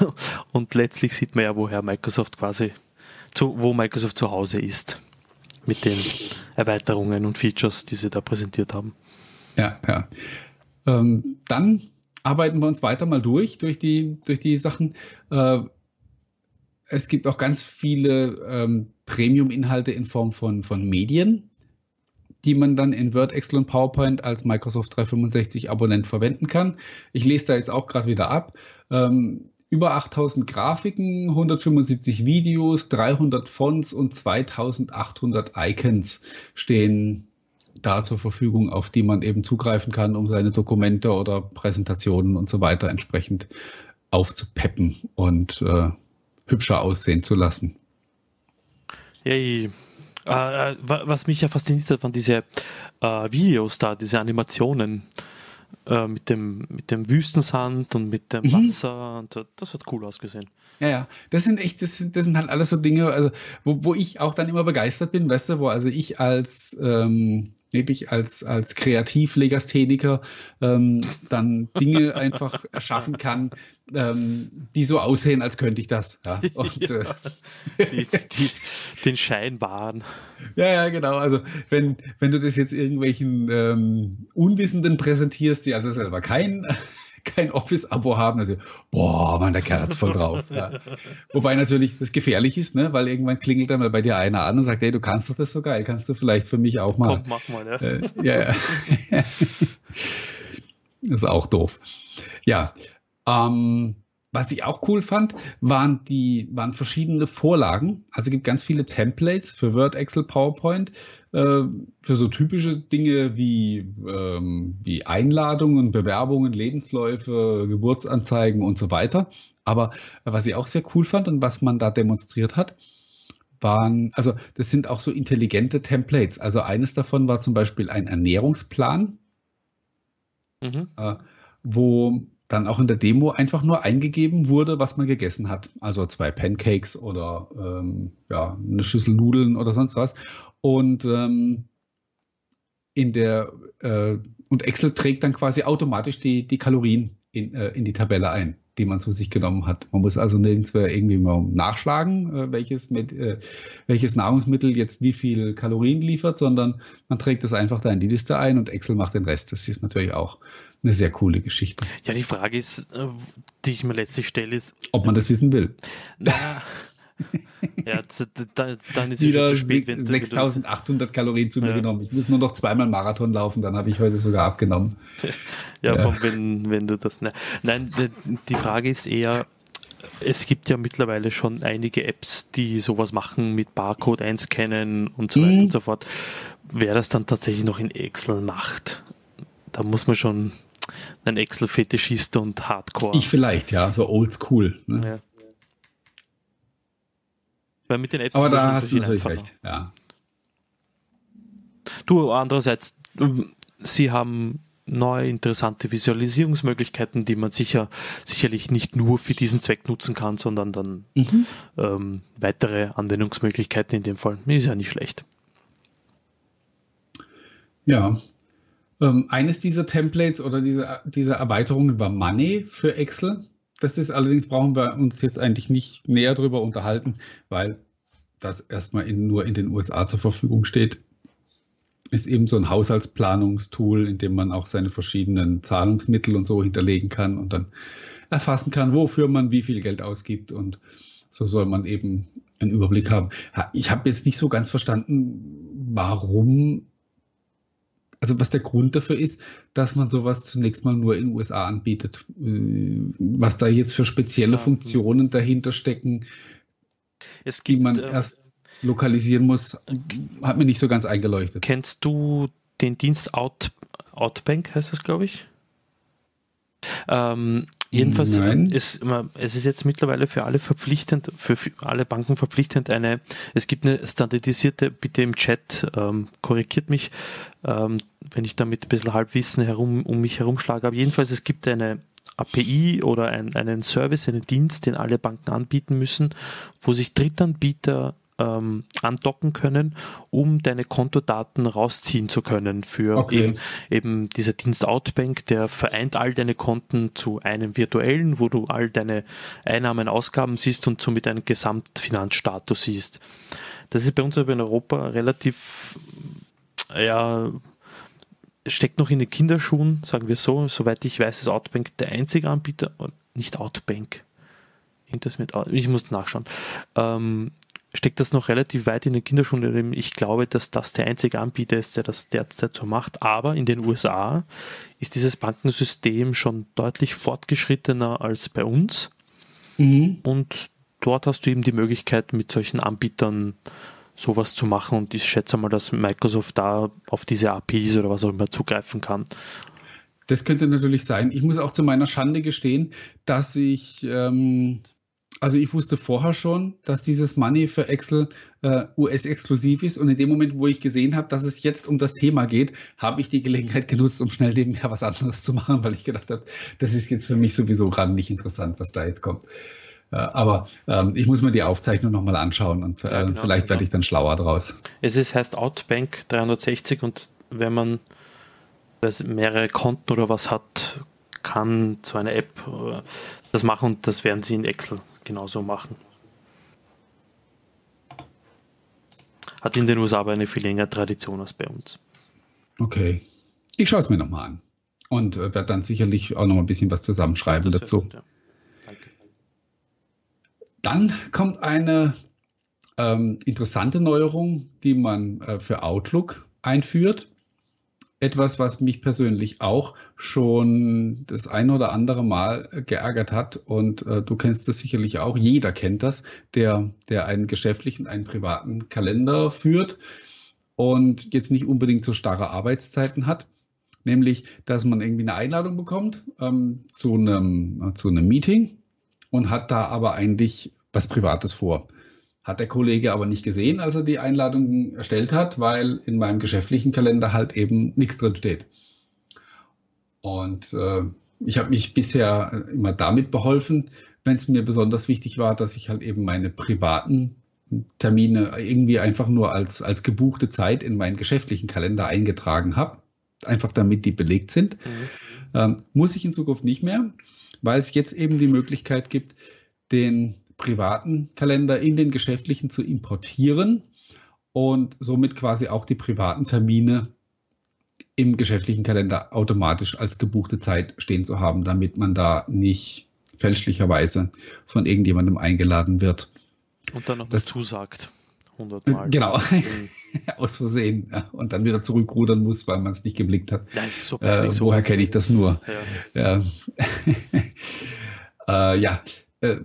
und letztlich sieht man ja, woher Microsoft quasi zu, wo Microsoft zu Hause ist mit den Erweiterungen und Features, die sie da präsentiert haben. Ja, ja. Ähm, dann arbeiten wir uns weiter mal durch, durch die, durch die Sachen. Äh, es gibt auch ganz viele ähm, Premium-Inhalte in Form von, von Medien, die man dann in Word, Excel und PowerPoint als Microsoft 365 Abonnent verwenden kann. Ich lese da jetzt auch gerade wieder ab. Ähm, über 8000 Grafiken, 175 Videos, 300 Fonts und 2800 Icons stehen da zur Verfügung, auf die man eben zugreifen kann, um seine Dokumente oder Präsentationen und so weiter entsprechend aufzupeppen und äh, hübscher aussehen zu lassen. Yay. Äh, was mich ja fasziniert hat, waren diese äh, Videos da, diese Animationen äh, mit, dem, mit dem Wüstensand und mit dem mhm. Wasser. Und das hat cool ausgesehen. Ja, ja, das sind echt, das, das sind halt alles so Dinge, also wo, wo ich auch dann immer begeistert bin, weißt du, wo also ich als ähm, wirklich als, als Kreativlegastheniker ähm, dann Dinge einfach erschaffen kann, ähm, die so aussehen, als könnte ich das. Ja. Und, äh, die, die, den Schein wahren. Ja, ja, genau. Also wenn, wenn du das jetzt irgendwelchen ähm, Unwissenden präsentierst, die also selber kein kein Office-Abo haben. Also, boah, man, der Kerl hat's voll drauf. Ja. Wobei natürlich das gefährlich ist, ne? weil irgendwann klingelt dann mal bei dir einer an und sagt, hey, du kannst doch das so geil, kannst du vielleicht für mich auch mal. Komm, mach mal, ja. Äh, ja, ja. das ist auch doof. Ja, ähm, was ich auch cool fand, waren die waren verschiedene Vorlagen. Also es gibt ganz viele Templates für Word, Excel, PowerPoint äh, für so typische Dinge wie ähm, wie Einladungen, Bewerbungen, Lebensläufe, Geburtsanzeigen und so weiter. Aber was ich auch sehr cool fand und was man da demonstriert hat, waren also das sind auch so intelligente Templates. Also eines davon war zum Beispiel ein Ernährungsplan, mhm. äh, wo dann auch in der Demo einfach nur eingegeben wurde, was man gegessen hat. Also zwei Pancakes oder ähm, ja, eine Schüssel Nudeln oder sonst was. Und ähm, in der äh, und Excel trägt dann quasi automatisch die, die Kalorien in, äh, in die Tabelle ein die man zu sich genommen hat. Man muss also nirgends irgendwie mal nachschlagen, äh, welches, mit, äh, welches Nahrungsmittel jetzt wie viel Kalorien liefert, sondern man trägt das einfach da in die Liste ein und Excel macht den Rest. Das ist natürlich auch eine sehr coole Geschichte. Ja, die Frage ist, äh, die ich mir letztlich stelle, ist, ob man das wissen will. Na, ja, dann ist wieder 6800 Kalorien zu mir ja. genommen. Ich muss nur noch zweimal Marathon laufen, dann habe ich heute sogar abgenommen. Ja, ja. Wenn, wenn du das. Ne. Nein, die Frage ist eher, es gibt ja mittlerweile schon einige Apps, die sowas machen mit Barcode einscannen und so mhm. weiter und so fort. Wer das dann tatsächlich noch in Excel macht, da muss man schon ein Excel-Fetischist und Hardcore. Ich vielleicht, ja, so oldschool. Ne? Ja. Weil mit den Apps Aber da hast du natürlich einfacher. recht, ja. Du, andererseits, ähm, sie haben neue interessante Visualisierungsmöglichkeiten, die man sicher sicherlich nicht nur für diesen Zweck nutzen kann, sondern dann mhm. ähm, weitere Anwendungsmöglichkeiten in dem Fall. Ist ja nicht schlecht. Ja. Ähm, eines dieser Templates oder dieser, dieser Erweiterungen war Money für Excel. Das ist allerdings, brauchen wir uns jetzt eigentlich nicht näher darüber unterhalten, weil das erstmal in, nur in den USA zur Verfügung steht. Ist eben so ein Haushaltsplanungstool, in dem man auch seine verschiedenen Zahlungsmittel und so hinterlegen kann und dann erfassen kann, wofür man wie viel Geld ausgibt und so soll man eben einen Überblick haben. Ich habe jetzt nicht so ganz verstanden, warum also was der Grund dafür ist, dass man sowas zunächst mal nur in den USA anbietet. Äh, was da jetzt für spezielle Funktionen dahinter stecken, gibt, die man äh, erst lokalisieren muss, hat mir nicht so ganz eingeleuchtet. Kennst du den Dienst Out, Outbank, heißt das, glaube ich? Ähm, jedenfalls ist es ist jetzt mittlerweile für alle verpflichtend, für alle Banken verpflichtend eine, es gibt eine standardisierte, bitte im Chat, ähm, korrigiert mich, ähm, wenn ich damit ein bisschen Halbwissen herum, um mich herumschlage, aber jedenfalls es gibt eine API oder ein, einen Service, einen Dienst, den alle Banken anbieten müssen, wo sich Drittanbieter ähm, andocken können, um deine Kontodaten rausziehen zu können für okay. eben, eben dieser Dienst Outbank, der vereint all deine Konten zu einem virtuellen, wo du all deine Einnahmen, Ausgaben siehst und somit einen Gesamtfinanzstatus siehst. Das ist bei uns aber in Europa relativ ja, steckt noch in den Kinderschuhen, sagen wir so. Soweit ich weiß, ist Outbank der einzige Anbieter, nicht Outbank. Mit, ich muss nachschauen. Ähm, steckt das noch relativ weit in den Kinderschuhen. Ich glaube, dass das der einzige Anbieter ist, der das derzeit so macht. Aber in den USA ist dieses Bankensystem schon deutlich fortgeschrittener als bei uns. Mhm. Und dort hast du eben die Möglichkeit, mit solchen Anbietern sowas zu machen. Und ich schätze mal, dass Microsoft da auf diese APIs oder was auch immer zugreifen kann. Das könnte natürlich sein. Ich muss auch zu meiner Schande gestehen, dass ich ähm, also ich wusste vorher schon, dass dieses Money für Excel äh, US-exklusiv ist und in dem Moment, wo ich gesehen habe, dass es jetzt um das Thema geht, habe ich die Gelegenheit genutzt, um schnell nebenher was anderes zu machen, weil ich gedacht habe, das ist jetzt für mich sowieso gerade nicht interessant, was da jetzt kommt. Äh, aber ähm, ich muss mir die Aufzeichnung nochmal anschauen und äh, ja, genau, vielleicht genau. werde ich dann schlauer draus. Es ist, heißt Outbank 360 und wenn man mehrere Konten oder was hat, kann so eine App äh, das machen und das werden sie in Excel genauso machen. Hat in den USA aber eine viel längere Tradition als bei uns. Okay. Ich schaue es mir nochmal an. Und äh, werde dann sicherlich auch noch ein bisschen was zusammenschreiben dazu. Gut, ja. Dann kommt eine ähm, interessante Neuerung, die man äh, für Outlook einführt etwas, was mich persönlich auch schon das ein oder andere Mal geärgert hat. Und äh, du kennst das sicherlich auch. Jeder kennt das, der, der einen geschäftlichen, einen privaten Kalender führt und jetzt nicht unbedingt so starre Arbeitszeiten hat. Nämlich, dass man irgendwie eine Einladung bekommt ähm, zu, einem, zu einem Meeting und hat da aber eigentlich was Privates vor. Hat der Kollege aber nicht gesehen, als er die Einladung erstellt hat, weil in meinem geschäftlichen Kalender halt eben nichts drin steht. Und äh, ich habe mich bisher immer damit beholfen, wenn es mir besonders wichtig war, dass ich halt eben meine privaten Termine irgendwie einfach nur als, als gebuchte Zeit in meinen geschäftlichen Kalender eingetragen habe, einfach damit die belegt sind. Mhm. Ähm, muss ich in Zukunft nicht mehr, weil es jetzt eben die Möglichkeit gibt, den privaten Kalender in den geschäftlichen zu importieren und somit quasi auch die privaten Termine im geschäftlichen Kalender automatisch als gebuchte Zeit stehen zu haben, damit man da nicht fälschlicherweise von irgendjemandem eingeladen wird. Und dann noch das zusagt. 100 Mal. Genau. Mhm. Aus Versehen. Ja. Und dann wieder zurückrudern muss, weil man es nicht geblickt hat. Ja, so äh, woher kenne ich das nur? Ja. Ja. äh, ja. Äh,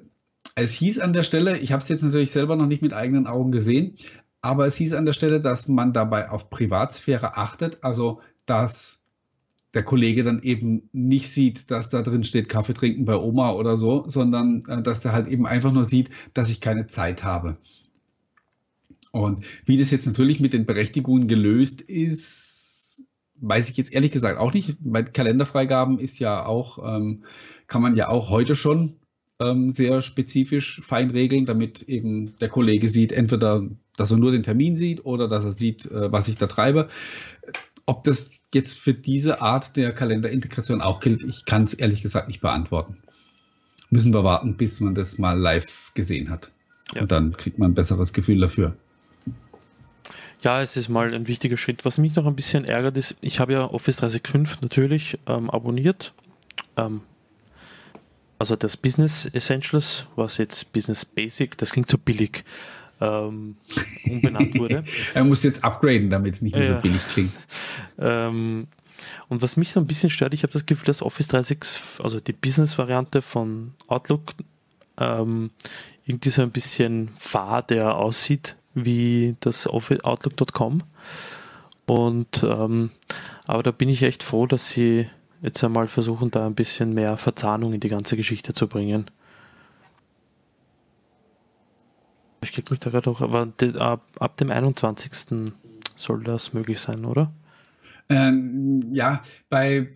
es hieß an der Stelle, ich habe es jetzt natürlich selber noch nicht mit eigenen Augen gesehen, aber es hieß an der Stelle, dass man dabei auf Privatsphäre achtet, also dass der Kollege dann eben nicht sieht, dass da drin steht Kaffee trinken bei Oma oder so, sondern äh, dass er halt eben einfach nur sieht, dass ich keine Zeit habe. Und wie das jetzt natürlich mit den Berechtigungen gelöst ist, weiß ich jetzt ehrlich gesagt auch nicht. Bei Kalenderfreigaben ist ja auch, ähm, kann man ja auch heute schon ähm, sehr spezifisch fein regeln, damit eben der Kollege sieht, entweder, dass er nur den Termin sieht oder dass er sieht, äh, was ich da treibe. Ob das jetzt für diese Art der Kalenderintegration auch gilt, ich kann es ehrlich gesagt nicht beantworten. Müssen wir warten, bis man das mal live gesehen hat. Ja. Und dann kriegt man ein besseres Gefühl dafür. Ja, es ist mal ein wichtiger Schritt. Was mich noch ein bisschen ärgert, ist, ich habe ja Office 365 natürlich ähm, abonniert. Ähm, also das Business Essentials, was jetzt Business Basic, das klingt so billig, ähm, umbenannt wurde. er muss jetzt upgraden, damit es nicht mehr so billig klingt. Ähm, und was mich so ein bisschen stört, ich habe das Gefühl, dass Office 365, also die Business-Variante von Outlook, ähm, irgendwie so ein bisschen fade aussieht wie das Outlook.com. Und ähm, aber da bin ich echt froh, dass sie jetzt einmal versuchen, da ein bisschen mehr Verzahnung in die ganze Geschichte zu bringen. Ich krieg mich da gerade auch, aber ab, dem 21. soll das möglich sein, oder? Ähm, ja, bei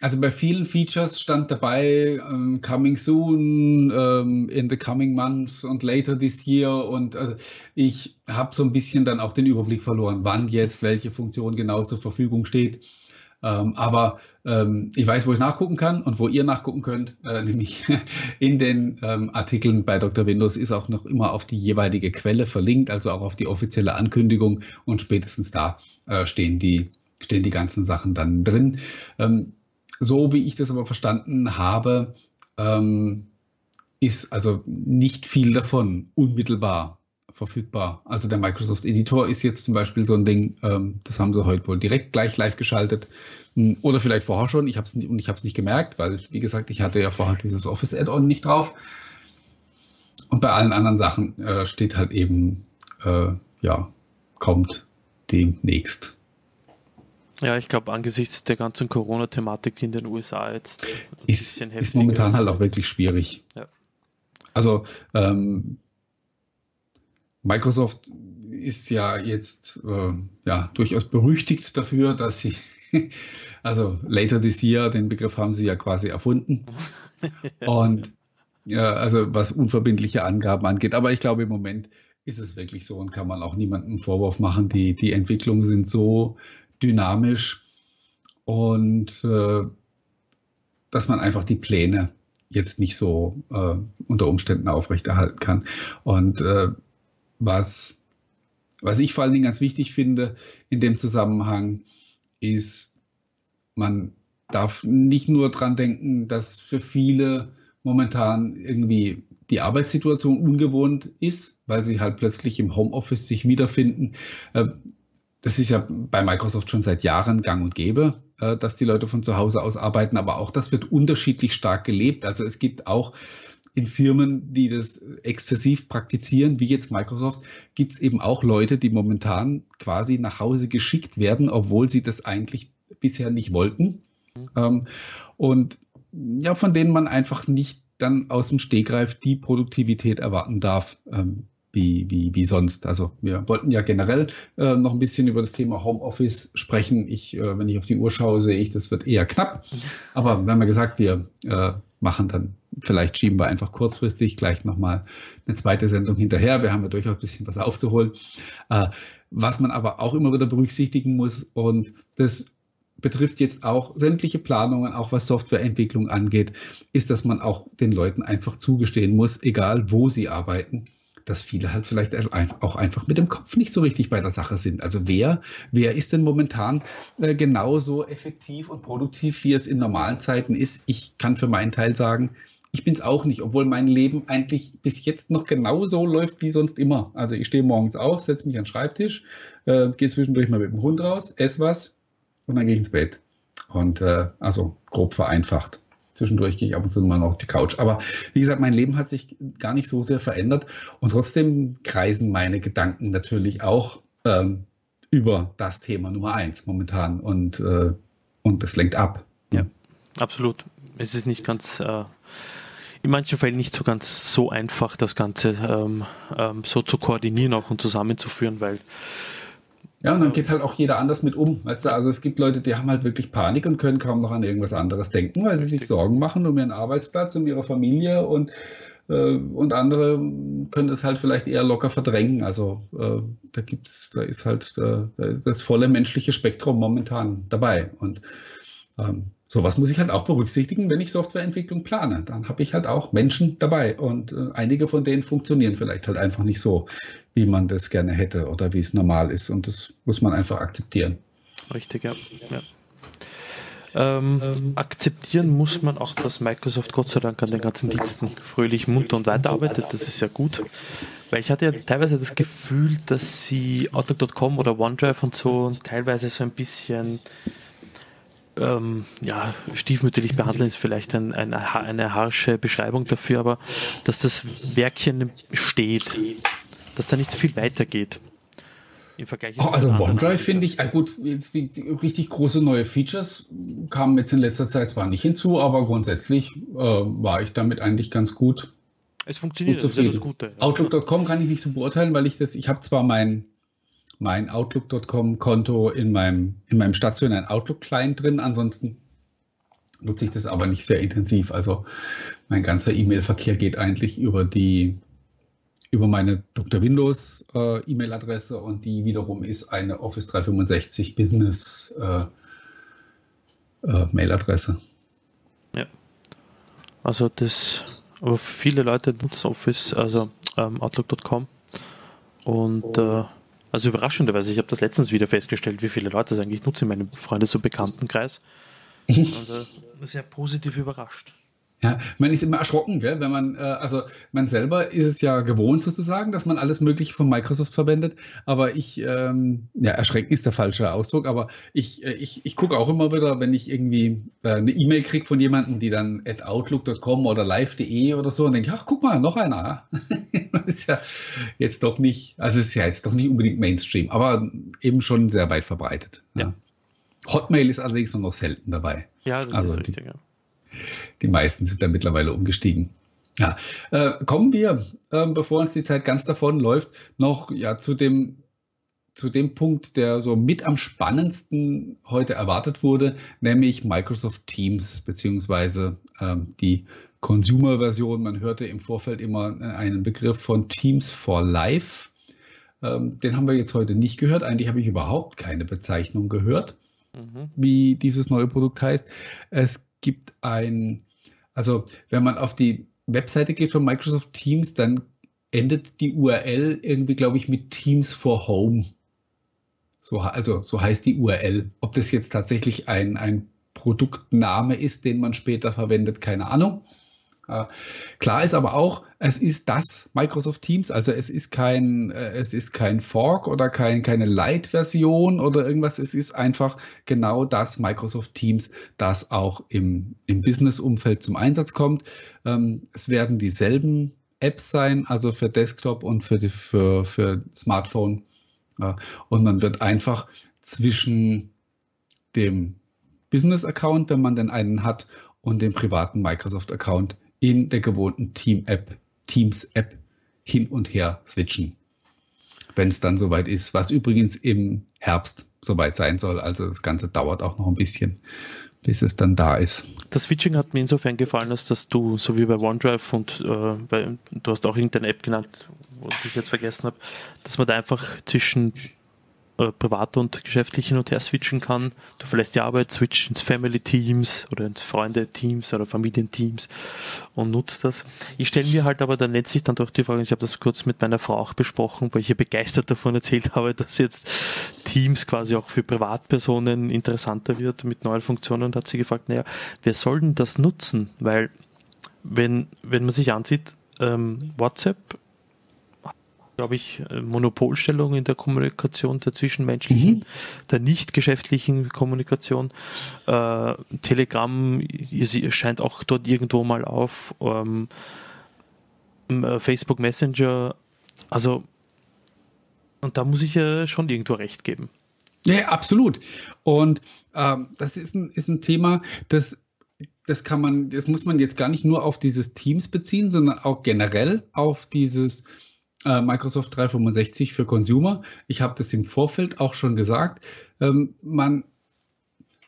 also bei vielen Features stand dabei ähm, coming soon, ähm, in the coming month und later this year und uh, ich habe so ein bisschen dann auch den Überblick verloren, wann jetzt welche Funktion genau zur Verfügung steht. Ähm, aber ähm, ich weiß, wo ich nachgucken kann und wo ihr nachgucken könnt, äh, nämlich in den ähm, Artikeln bei Dr. Windows ist auch noch immer auf die jeweilige Quelle verlinkt, also auch auf die offizielle Ankündigung und spätestens da äh, stehen die stehen die ganzen Sachen dann drin. Ähm, so wie ich das aber verstanden habe, ähm, ist also nicht viel davon unmittelbar verfügbar. Also der Microsoft Editor ist jetzt zum Beispiel so ein Ding, ähm, das haben sie heute wohl direkt gleich live geschaltet. Hm, oder vielleicht vorher schon, ich habe es und ich habe es nicht gemerkt, weil, wie gesagt, ich hatte ja vorher dieses Office Add-on nicht drauf. Und bei allen anderen Sachen äh, steht halt eben, äh, ja, kommt demnächst. Ja, ich glaube, angesichts der ganzen Corona-Thematik in den USA jetzt ist, ist momentan halt auch wirklich schwierig. Ja. Also ähm, Microsoft ist ja jetzt äh, ja durchaus berüchtigt dafür, dass sie also later this year, den Begriff haben sie ja quasi erfunden. Und ja, also was unverbindliche Angaben angeht. Aber ich glaube, im Moment ist es wirklich so und kann man auch niemandem einen Vorwurf machen. Die, die Entwicklungen sind so dynamisch und äh, dass man einfach die Pläne jetzt nicht so äh, unter Umständen aufrechterhalten kann. Und äh, was, was ich vor allen Dingen ganz wichtig finde in dem Zusammenhang, ist, man darf nicht nur dran denken, dass für viele momentan irgendwie die Arbeitssituation ungewohnt ist, weil sie halt plötzlich im Homeoffice sich wiederfinden. Äh, das ist ja bei Microsoft schon seit Jahren gang und gäbe, äh, dass die Leute von zu Hause aus arbeiten, aber auch das wird unterschiedlich stark gelebt. Also es gibt auch in Firmen, die das exzessiv praktizieren, wie jetzt Microsoft, gibt es eben auch Leute, die momentan quasi nach Hause geschickt werden, obwohl sie das eigentlich bisher nicht wollten. Mhm. und ja, von denen man einfach nicht dann aus dem Stegreif die Produktivität erwarten darf, ähm, wie, wie, wie sonst. Also wir wollten ja generell äh, noch ein bisschen über das Thema Homeoffice sprechen. Ich, äh, wenn ich auf die Uhr schaue, sehe ich, das wird eher knapp. Aber wir haben ja gesagt, wir äh, machen dann, vielleicht schieben wir einfach kurzfristig gleich nochmal eine zweite Sendung hinterher. Wir haben ja durchaus ein bisschen was aufzuholen. Äh, was man aber auch immer wieder berücksichtigen muss, und das betrifft jetzt auch sämtliche Planungen, auch was Softwareentwicklung angeht, ist, dass man auch den Leuten einfach zugestehen muss, egal wo sie arbeiten, dass viele halt vielleicht auch einfach mit dem Kopf nicht so richtig bei der Sache sind. Also wer, wer ist denn momentan äh, genauso effektiv und produktiv, wie es in normalen Zeiten ist? Ich kann für meinen Teil sagen, ich bin es auch nicht, obwohl mein Leben eigentlich bis jetzt noch genauso läuft wie sonst immer. Also ich stehe morgens auf, setze mich an den Schreibtisch, äh, gehe zwischendurch mal mit dem Hund raus, esse was und dann gehe ich ins Bett. Und äh, also grob vereinfacht. Zwischendurch gehe ich ab und zu mal noch auf die Couch. Aber wie gesagt, mein Leben hat sich gar nicht so sehr verändert. Und trotzdem kreisen meine Gedanken natürlich auch ähm, über das Thema Nummer eins momentan. Und, äh, und das lenkt ab. Ja, absolut. Es ist nicht ganz. In manchen Fällen nicht so ganz so einfach, das Ganze ähm, ähm, so zu koordinieren auch und zusammenzuführen, weil ja, und dann geht halt auch jeder anders mit um. Weißt du, also es gibt Leute, die haben halt wirklich Panik und können kaum noch an irgendwas anderes denken, weil sie sich Sorgen machen um ihren Arbeitsplatz, um ihre Familie und, äh, und andere können das halt vielleicht eher locker verdrängen. Also äh, da gibt's, da ist halt äh, da ist das volle menschliche Spektrum momentan dabei. Und ähm, sowas muss ich halt auch berücksichtigen, wenn ich Softwareentwicklung plane. Dann habe ich halt auch Menschen dabei und äh, einige von denen funktionieren vielleicht halt einfach nicht so, wie man das gerne hätte oder wie es normal ist. Und das muss man einfach akzeptieren. Richtig, ja. ja. Ähm, akzeptieren muss man auch, dass Microsoft Gott sei Dank an den ganzen Diensten fröhlich, munter und weiterarbeitet. Das ist ja gut. Weil ich hatte ja teilweise das Gefühl, dass sie Outlook.com oder OneDrive und so teilweise so ein bisschen ähm, ja, stiefmütterlich behandeln ist vielleicht ein, ein, eine harsche Beschreibung dafür, aber dass das Werkchen steht, dass da nicht viel weitergeht. Im Vergleich oh, also OneDrive finde ich, äh, gut, jetzt die, die, richtig große neue Features kamen jetzt in letzter Zeit zwar nicht hinzu, aber grundsätzlich äh, war ich damit eigentlich ganz gut. Es funktioniert, gut das ist das Gute. Outlook.com kann ich nicht so beurteilen, weil ich das, ich habe zwar mein mein Outlook.com-Konto in meinem, in meinem stationären Outlook-Client drin. Ansonsten nutze ich das aber nicht sehr intensiv. Also mein ganzer E-Mail-Verkehr geht eigentlich über die über meine Dr. Windows äh, E-Mail-Adresse und die wiederum ist eine Office 365 Business äh, äh, Mail-Adresse. Ja. Also das, aber viele Leute nutzen Office, also ähm, Outlook.com und äh, Also überraschenderweise, ich habe das letztens wieder festgestellt, wie viele Leute es eigentlich nutzen in meinem Freundes- und Bekanntenkreis. Und äh, sehr positiv überrascht. Ja, man ist immer erschrocken, gell? wenn man, äh, also man selber ist es ja gewohnt sozusagen, dass man alles Mögliche von Microsoft verwendet, aber ich, ähm, ja, erschrecken ist der falsche Ausdruck, aber ich, äh, ich, ich gucke auch immer wieder, wenn ich irgendwie äh, eine E-Mail kriege von jemandem, die dann at outlook.com oder live.de oder so und denke, ach, guck mal, noch einer. ist ja jetzt doch nicht, also ist ja jetzt doch nicht unbedingt Mainstream, aber eben schon sehr weit verbreitet. Ja. Ja. Hotmail ist allerdings nur noch selten dabei. Ja, das also ist richtig, ja. Die meisten sind da mittlerweile umgestiegen. Ja, äh, kommen wir, äh, bevor uns die Zeit ganz davon läuft, noch ja zu dem zu dem Punkt, der so mit am spannendsten heute erwartet wurde, nämlich Microsoft Teams beziehungsweise ähm, die Consumer-Version. Man hörte im Vorfeld immer einen Begriff von Teams for Life. Ähm, den haben wir jetzt heute nicht gehört. Eigentlich habe ich überhaupt keine Bezeichnung gehört, mhm. wie dieses neue Produkt heißt. Es gibt ein, also wenn man auf die Webseite geht von Microsoft Teams, dann endet die URL irgendwie, glaube ich, mit Teams for Home. So, also so heißt die URL. Ob das jetzt tatsächlich ein, ein Produktname ist, den man später verwendet, keine Ahnung. Äh, klar ist aber auch, es ist das Microsoft Teams, also es ist kein, äh, es ist kein Fork oder kein, keine Light-Version oder irgendwas, es ist einfach genau das Microsoft Teams, das auch im, im Business-Umfeld zum Einsatz kommt. Ähm, es werden dieselben Apps sein, also für Desktop und für, die, für, für Smartphone. und man wird einfach zwischen dem Business-Account, wenn man denn einen hat, und dem privaten Microsoft-Account in der gewohnten Team-App, Teams-App hin und her switchen, wenn es dann soweit ist, was übrigens im Herbst soweit sein soll. Also das Ganze dauert auch noch ein bisschen, bis es dann da ist. Das Switching hat mir insofern gefallen, als dass du, so wie bei OneDrive und äh, bei, du hast auch irgendeine App genannt, wo ich jetzt vergessen habe, dass man da einfach zwischen äh, privat und geschäftlich hin und her switchen kann. Du verlässt die Arbeit, switch ins Family Teams oder ins Freunde Teams oder Familienteams und nutzt das. Ich stelle mir halt aber dann letztlich dann doch die Frage, ich habe das kurz mit meiner Frau auch besprochen, weil ich ihr begeistert davon erzählt habe, dass jetzt Teams quasi auch für Privatpersonen interessanter wird mit neuen Funktionen und hat sie gefragt, naja, wer soll denn das nutzen? Weil wenn, wenn man sich ansieht, ähm, WhatsApp glaube ich, äh, Monopolstellung in der Kommunikation, der zwischenmenschlichen, mhm. der nicht geschäftlichen Kommunikation. Äh, Telegram scheint auch dort irgendwo mal auf. Ähm, äh, Facebook Messenger, also und da muss ich ja schon irgendwo recht geben. Ja, absolut. Und ähm, das ist ein, ist ein Thema, das das kann man, das muss man jetzt gar nicht nur auf dieses Teams beziehen, sondern auch generell auf dieses äh, Microsoft 365 für Consumer. Ich habe das im Vorfeld auch schon gesagt. Ähm, man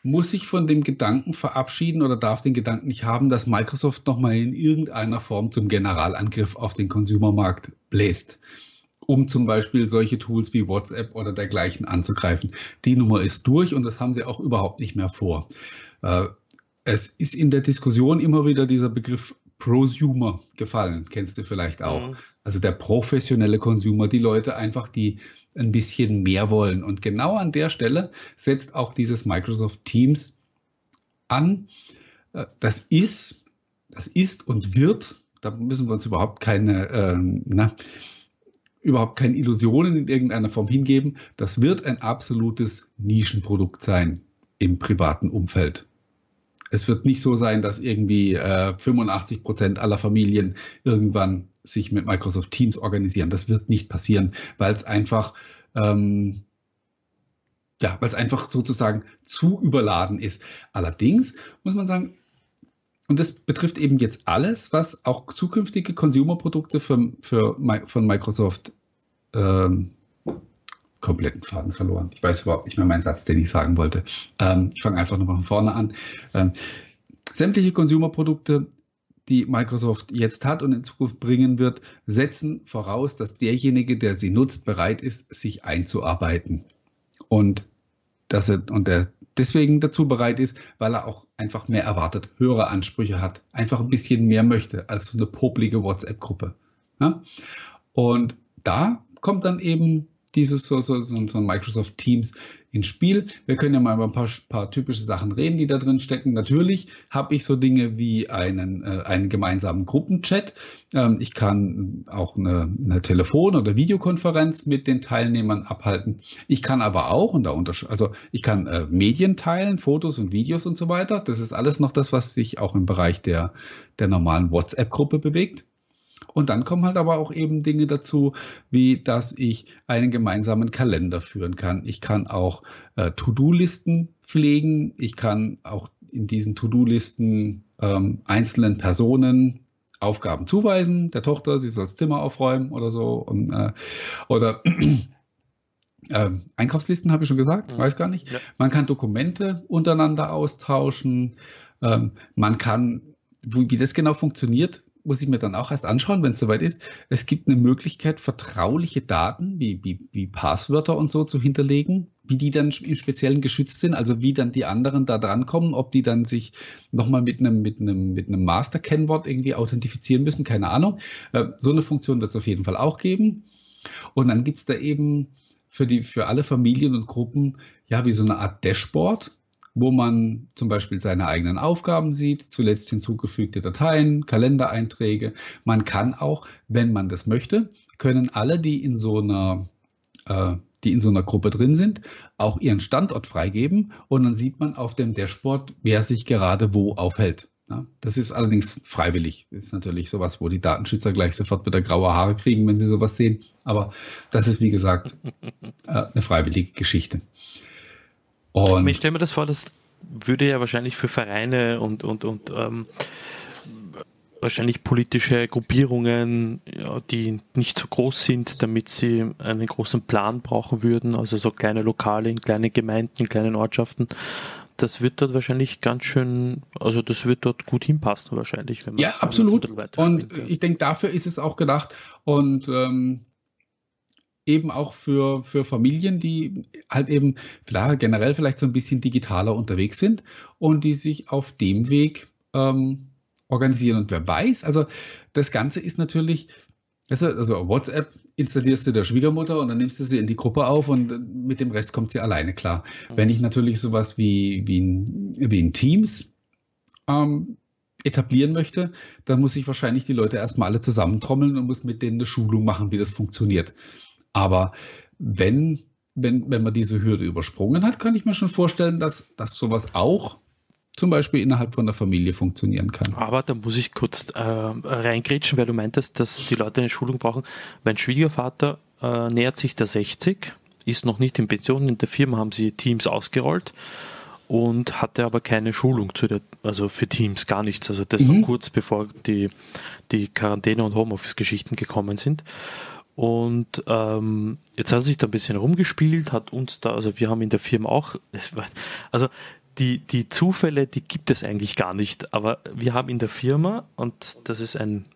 muss sich von dem Gedanken verabschieden oder darf den Gedanken nicht haben, dass Microsoft nochmal in irgendeiner Form zum Generalangriff auf den Consumermarkt bläst, um zum Beispiel solche Tools wie WhatsApp oder dergleichen anzugreifen. Die Nummer ist durch und das haben sie auch überhaupt nicht mehr vor. Äh, es ist in der Diskussion immer wieder dieser Begriff Prosumer gefallen, kennst du vielleicht auch. Mhm. Also der professionelle Consumer, die Leute einfach, die ein bisschen mehr wollen. Und genau an der Stelle setzt auch dieses Microsoft Teams an. Äh, das ist, das ist und wird, da müssen wir uns überhaupt keine, ähm, na, überhaupt keine Illusionen in irgendeiner Form hingeben. Das wird ein absolutes Nischenprodukt sein im privaten Umfeld. Es wird nicht so sein, dass irgendwie äh, 85 Prozent aller Familien irgendwann sich mit Microsoft Teams organisieren. Das wird nicht passieren, weil es einfach, ähm, ja, weil es einfach sozusagen zu überladen ist. Allerdings muss man sagen, und das betrifft eben jetzt alles, was auch zukünftige Consumer-Produkte für, für, von Microsoft ähm, kompletten Faden verloren. Ich weiß überhaupt nicht mehr meinen Satz, den ich sagen wollte. Ähm, ich fange einfach nochmal von vorne an. Ähm, sämtliche Consumer-Produkte, die Microsoft jetzt hat und in Zukunft bringen wird, setzen voraus, dass derjenige, der sie nutzt, bereit ist, sich einzuarbeiten. Und dass er, und der deswegen dazu bereit ist, weil er auch einfach mehr erwartet, höhere Ansprüche hat, einfach ein bisschen mehr möchte als so eine poplige WhatsApp-Gruppe. Ja? Und da kommt dann eben dieses so, so, so, so Microsoft Teams ins Spiel. Wir können ja mal über ein paar, paar typische Sachen reden, die da drin stecken. Natürlich habe ich so Dinge wie einen, äh, einen gemeinsamen Gruppenchat. Ähm, ich kann auch eine, eine Telefon- oder Videokonferenz mit den Teilnehmern abhalten. Ich kann aber auch, und da also ich kann äh, Medien teilen, Fotos und Videos und so weiter. Das ist alles noch das, was sich auch im Bereich der, der normalen WhatsApp-Gruppe bewegt. Und dann kommen halt aber auch eben Dinge dazu, wie dass ich einen gemeinsamen Kalender führen kann. Ich kann auch äh, To-Do-Listen pflegen. Ich kann auch in diesen To-Do-Listen ähm, einzelnen Personen Aufgaben zuweisen. Der Tochter, sie soll das Zimmer aufräumen oder so. Und, äh, oder äh, Einkaufslisten habe ich schon gesagt, mhm. weiß gar nicht. Ja. Man kann Dokumente untereinander austauschen. Ähm, man kann, wie, wie das genau funktioniert, muss ich mir dann auch erst anschauen, wenn es soweit ist. Es gibt eine Möglichkeit, vertrauliche Daten wie, wie, wie Passwörter und so zu hinterlegen, wie die dann im Speziellen geschützt sind, also wie dann die anderen da drankommen, ob die dann sich nochmal mit einem, mit einem, mit einem Master-Kennwort irgendwie authentifizieren müssen, keine Ahnung. Äh, so eine Funktion wird es auf jeden Fall auch geben. Und dann gibt es da eben für, die, für alle Familien und Gruppen ja wie so eine Art Dashboard, wo man zum Beispiel seine eigenen Aufgaben sieht, zuletzt hinzugefügte Dateien, Kalendereinträge. Man kann auch, wenn man das möchte, können alle, die in so einer äh, die in so einer Gruppe drin sind, auch ihren Standort freigeben und dann sieht man auf dem Dashboard, wer sich gerade wo aufhält. Ja, das ist allerdings freiwillig. Das ist natürlich sowas, wo die Datenschützer gleich sofort wieder graue Haare kriegen, wenn sie sowas sehen. Aber das ist, wie gesagt, äh, eine freiwillige Geschichte. Und ich stelle mir das vor, das würde ja wahrscheinlich für Vereine und, und, und ähm, wahrscheinlich politische Gruppierungen, ja, die nicht so groß sind, damit sie einen großen Plan brauchen würden, also so kleine Lokale in kleinen Gemeinden, in kleinen Ortschaften. Das wird dort wahrscheinlich ganz schön, also das wird dort gut hinpassen wahrscheinlich. Wenn ja, absolut. Und ich denke, dafür ist es auch gedacht. Und ähm, eben auch für, für Familien, die halt eben klar, generell vielleicht so ein bisschen digitaler unterwegs sind und die sich auf dem Weg ähm, organisieren. Und wer weiß, also das Ganze ist natürlich, also, also WhatsApp installierst du der Schwiegermutter und dann nimmst du sie in die Gruppe auf und mit dem Rest kommt sie alleine klar. Mhm. Wenn ich natürlich sowas wie, wie, ein, wie ein Teams ähm, etablieren möchte, dann muss ich wahrscheinlich die Leute erstmal alle zusammentrommeln und muss mit denen eine Schulung machen, wie das funktioniert. Aber wenn, wenn, wenn man diese Hürde übersprungen hat, kann ich mir schon vorstellen, dass, dass sowas auch zum Beispiel innerhalb von der Familie funktionieren kann. Aber da muss ich kurz äh, reingrätschen, weil du meintest, dass die Leute eine Schulung brauchen. Mein Schwiegervater äh, nähert sich der 60, ist noch nicht in Pension. In der Firma haben sie Teams ausgerollt und hatte aber keine Schulung zu der, also für Teams gar nichts. Also das mhm. war kurz bevor die, die Quarantäne- und Homeoffice-Geschichten gekommen sind. Und ähm, jetzt hat er sich da ein bisschen rumgespielt, hat uns da, also wir haben in der Firma auch, also die, die Zufälle, die gibt es eigentlich gar nicht, aber wir haben in der Firma, und das ist ein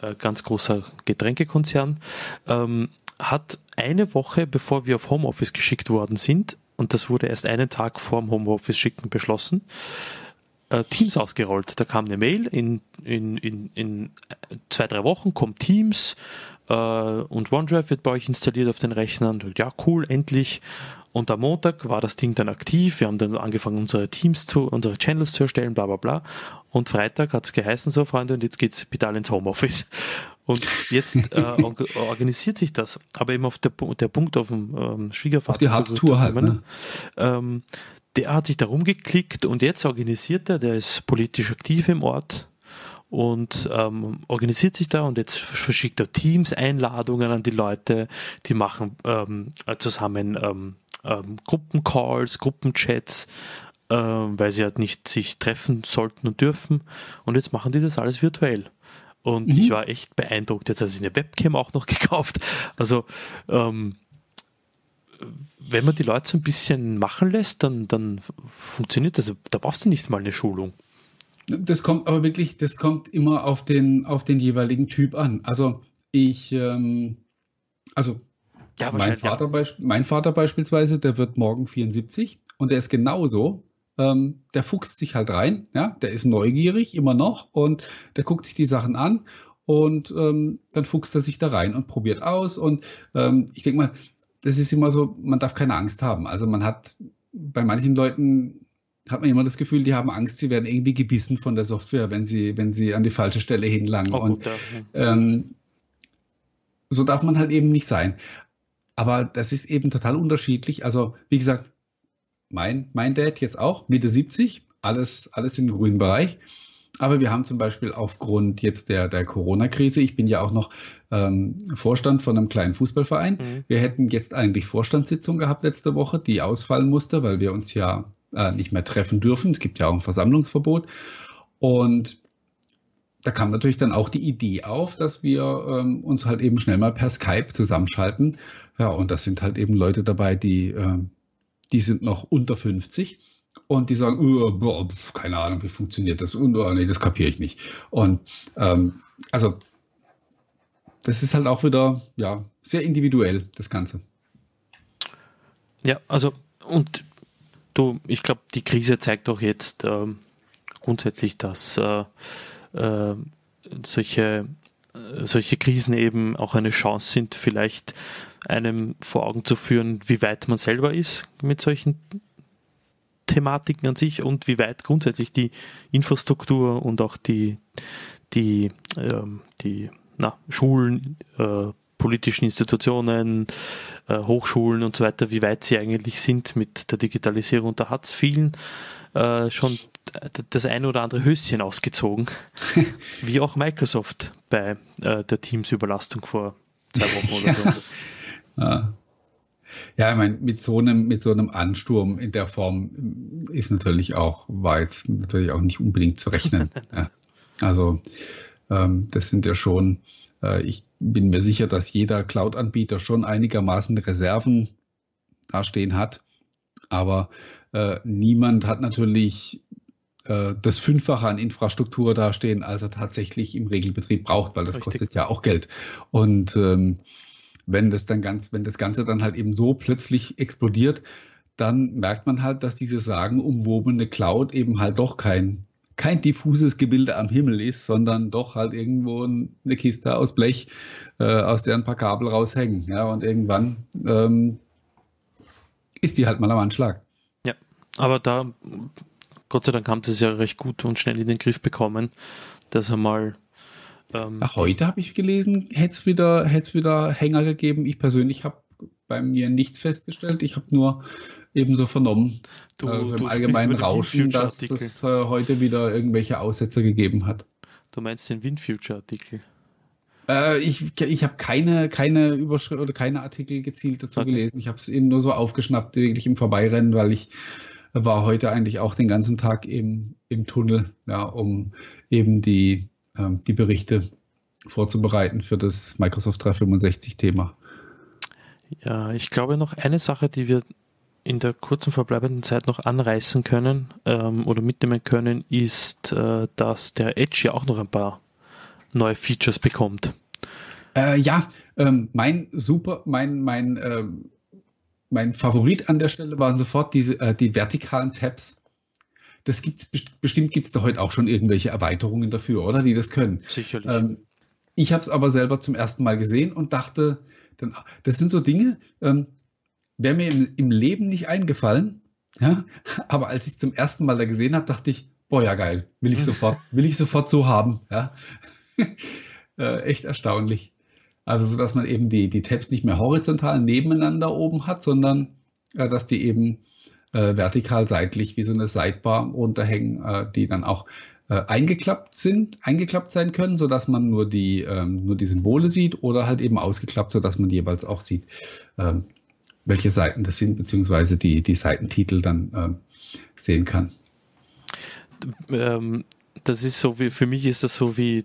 äh, ganz großer Getränkekonzern, ähm, hat eine Woche, bevor wir auf Homeoffice geschickt worden sind, und das wurde erst einen Tag vor dem Homeoffice schicken beschlossen, äh, Teams ausgerollt. Da kam eine Mail, in, in, in, in zwei, drei Wochen kommt Teams, äh, und OneDrive wird bei euch installiert auf den Rechnern. Ja, cool, endlich. Und am Montag war das Ding dann aktiv. Wir haben dann angefangen, unsere Teams zu, unsere Channels zu erstellen, bla bla bla. Und Freitag hat es geheißen, so Freunde, und jetzt geht's bitte ins Homeoffice. Und jetzt äh, organisiert sich das. Aber eben auf der, der Punkt auf dem ähm, Schwiegervater. Auf die Hardtour halt, ne? ähm, der hat sich da rumgeklickt und jetzt organisiert er, der ist politisch aktiv im Ort, und ähm, organisiert sich da und jetzt verschickt er Teams-Einladungen an die Leute, die machen ähm, zusammen ähm, ähm, Gruppencalls, Gruppenchats, äh, weil sie halt nicht sich treffen sollten und dürfen. Und jetzt machen die das alles virtuell. Und mhm. ich war echt beeindruckt. Jetzt hat sie eine Webcam auch noch gekauft. Also ähm, wenn man die Leute so ein bisschen machen lässt, dann, dann funktioniert das. Da brauchst du nicht mal eine Schulung. Das kommt aber wirklich, das kommt immer auf den, auf den jeweiligen Typ an. Also ich, ähm, also ja, mein, Vater ja. mein Vater beispielsweise, der wird morgen 74 und der ist genauso. Ähm, der fuchst sich halt rein, ja, der ist neugierig immer noch und der guckt sich die Sachen an und ähm, dann fuchst er sich da rein und probiert aus. Und ähm, ich denke mal, das ist immer so, man darf keine Angst haben. Also man hat bei manchen Leuten hat man immer das Gefühl, die haben Angst, sie werden irgendwie gebissen von der Software, wenn sie, wenn sie an die falsche Stelle hinlangen. Oh, und ja. ähm, so darf man halt eben nicht sein. Aber das ist eben total unterschiedlich. Also, wie gesagt, mein, mein Dad jetzt auch, Mitte 70, alles, alles im grünen Bereich. Aber wir haben zum Beispiel aufgrund jetzt der, der Corona-Krise, ich bin ja auch noch ähm, Vorstand von einem kleinen Fußballverein. Mhm. Wir hätten jetzt eigentlich Vorstandssitzung gehabt letzte Woche, die ausfallen musste, weil wir uns ja äh, nicht mehr treffen dürfen. Es gibt ja auch ein Versammlungsverbot. Und da kam natürlich dann auch die Idee auf, dass wir ähm, uns halt eben schnell mal per Skype zusammenschalten. Ja, und das sind halt eben Leute dabei, die, äh, die sind noch unter 50 und die sagen, oh, boah, keine Ahnung, wie funktioniert das? Und oh, nee, das kapiere ich nicht. Und ähm, also das ist halt auch wieder ja sehr individuell, das Ganze. Ja, also und du, ich glaube, die Krise zeigt auch jetzt ähm, grundsätzlich, dass äh, äh, solche, äh, solche Krisen eben auch eine Chance sind, vielleicht einem vor Augen zu führen, wie weit man selber ist mit solchen Thematiken an sich und wie weit grundsätzlich die Infrastruktur und auch die, die, ähm, die na, Schulen, äh, politischen Institutionen, äh, Hochschulen und so weiter, wie weit sie eigentlich sind mit der Digitalisierung. Da hat es vielen äh, schon das eine oder andere Höschen ausgezogen, wie auch Microsoft bei äh, der Teams-Überlastung vor zwei Wochen oder so. ja. Ja, ich meine, mit so einem, mit so einem Ansturm in der Form ist natürlich auch, war jetzt natürlich auch nicht unbedingt zu rechnen. ja. Also, ähm, das sind ja schon, äh, ich bin mir sicher, dass jeder Cloud-Anbieter schon einigermaßen Reserven dastehen hat. Aber äh, niemand hat natürlich äh, das Fünffache an Infrastruktur dastehen, als er tatsächlich im Regelbetrieb braucht, weil das Richtig. kostet ja auch Geld. Und ähm, wenn das dann ganz, wenn das Ganze dann halt eben so plötzlich explodiert, dann merkt man halt, dass diese sagenumwobene Cloud eben halt doch kein, kein diffuses Gebilde am Himmel ist, sondern doch halt irgendwo eine Kiste aus Blech, äh, aus der ein paar Kabel raushängen. Ja, und irgendwann ähm, ist die halt mal am Anschlag. Ja, aber da, Gott sei Dank haben sie es ja recht gut und schnell in den Griff bekommen, dass er mal ähm, Ach, heute habe ich gelesen, hätte es wieder, wieder Hänger gegeben. Ich persönlich habe bei mir nichts festgestellt. Ich habe nur ebenso vernommen, du, also im allgemeinen Rauschen, dass es äh, heute wieder irgendwelche Aussetzer gegeben hat. Du meinst den WindFuture-Artikel? Äh, ich ich habe keine, keine Überschrift oder keine Artikel gezielt dazu okay. gelesen. Ich habe es eben nur so aufgeschnappt, wirklich im Vorbeirennen, weil ich war heute eigentlich auch den ganzen Tag im, im Tunnel, ja, um eben die die Berichte vorzubereiten für das Microsoft 365-Thema. Ja, ich glaube noch eine Sache, die wir in der kurzen verbleibenden Zeit noch anreißen können ähm, oder mitnehmen können, ist, äh, dass der Edge ja auch noch ein paar neue Features bekommt. Äh, ja, ähm, mein super, mein, mein, äh, mein Favorit an der Stelle waren sofort diese, äh, die vertikalen Tabs das gibt's bestimmt gibt es da heute auch schon irgendwelche Erweiterungen dafür, oder? Die das können. Sicherlich. Ähm, ich habe es aber selber zum ersten Mal gesehen und dachte, dann, das sind so Dinge, ähm, wäre mir im, im, Leben nicht eingefallen. Ja? Aber als ich zum ersten Mal da gesehen habe, dachte ich, boah, ja geil, will ich sofort, will ich sofort so haben. Ja? äh, echt erstaunlich. Also, so dass man eben die, die Tabs nicht mehr horizontal nebeneinander oben hat, sondern äh, dass die eben äh, vertikal seitlich wie so eine Sidebar runterhängen, äh, die dann auch äh, eingeklappt sind, eingeklappt sein können, sodass man nur die, ähm, nur die Symbole sieht oder halt eben ausgeklappt, sodass man jeweils auch sieht, ähm, welche Seiten das sind, beziehungsweise die, die Seitentitel dann ähm, sehen kann. Ähm, das ist so wie, für mich ist das so wie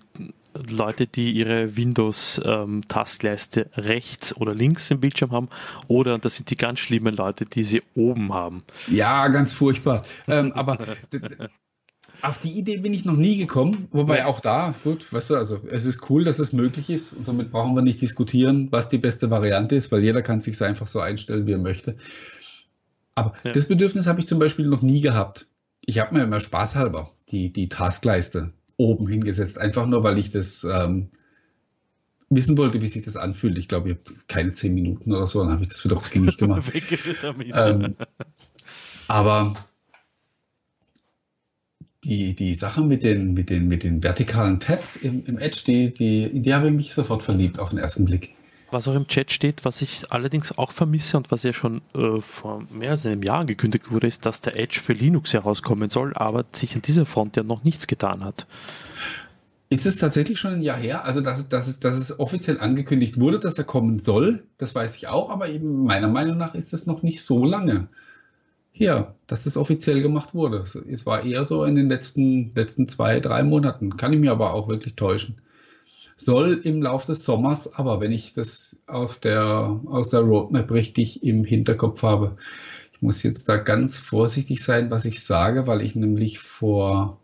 Leute, die ihre Windows-Taskleiste ähm, rechts oder links im Bildschirm haben, oder das sind die ganz schlimmen Leute, die sie oben haben. Ja, ganz furchtbar. ähm, aber auf die Idee bin ich noch nie gekommen, wobei auch da, gut, weißt du, also es ist cool, dass es möglich ist und somit brauchen wir nicht diskutieren, was die beste Variante ist, weil jeder kann sich einfach so einstellen, wie er möchte. Aber ja. das Bedürfnis habe ich zum Beispiel noch nie gehabt. Ich habe mir immer spaßhalber die, die Taskleiste oben hingesetzt, einfach nur, weil ich das, ähm, wissen wollte, wie sich das anfühlt. Ich glaube, ich habe keine zehn Minuten oder so, dann habe ich das für doch nicht gemacht. ähm, aber die, die Sache mit den, mit, den, mit den vertikalen Tabs im, im Edge, die, die, die habe ich mich sofort verliebt auf den ersten Blick. Was auch im Chat steht, was ich allerdings auch vermisse und was ja schon äh, vor mehr als einem Jahr angekündigt wurde, ist, dass der Edge für Linux herauskommen soll, aber sich an dieser Front ja noch nichts getan hat. Ist es tatsächlich schon ein Jahr her? Also, dass es, dass, dass es offiziell angekündigt wurde, dass er kommen soll, das weiß ich auch, aber eben meiner Meinung nach ist es noch nicht so lange her, dass das offiziell gemacht wurde. Es war eher so in den letzten, letzten zwei, drei Monaten. Kann ich mir aber auch wirklich täuschen. Soll im Laufe des Sommers, aber wenn ich das auf der, aus der Roadmap richtig im Hinterkopf habe, ich muss jetzt da ganz vorsichtig sein, was ich sage, weil ich nämlich vor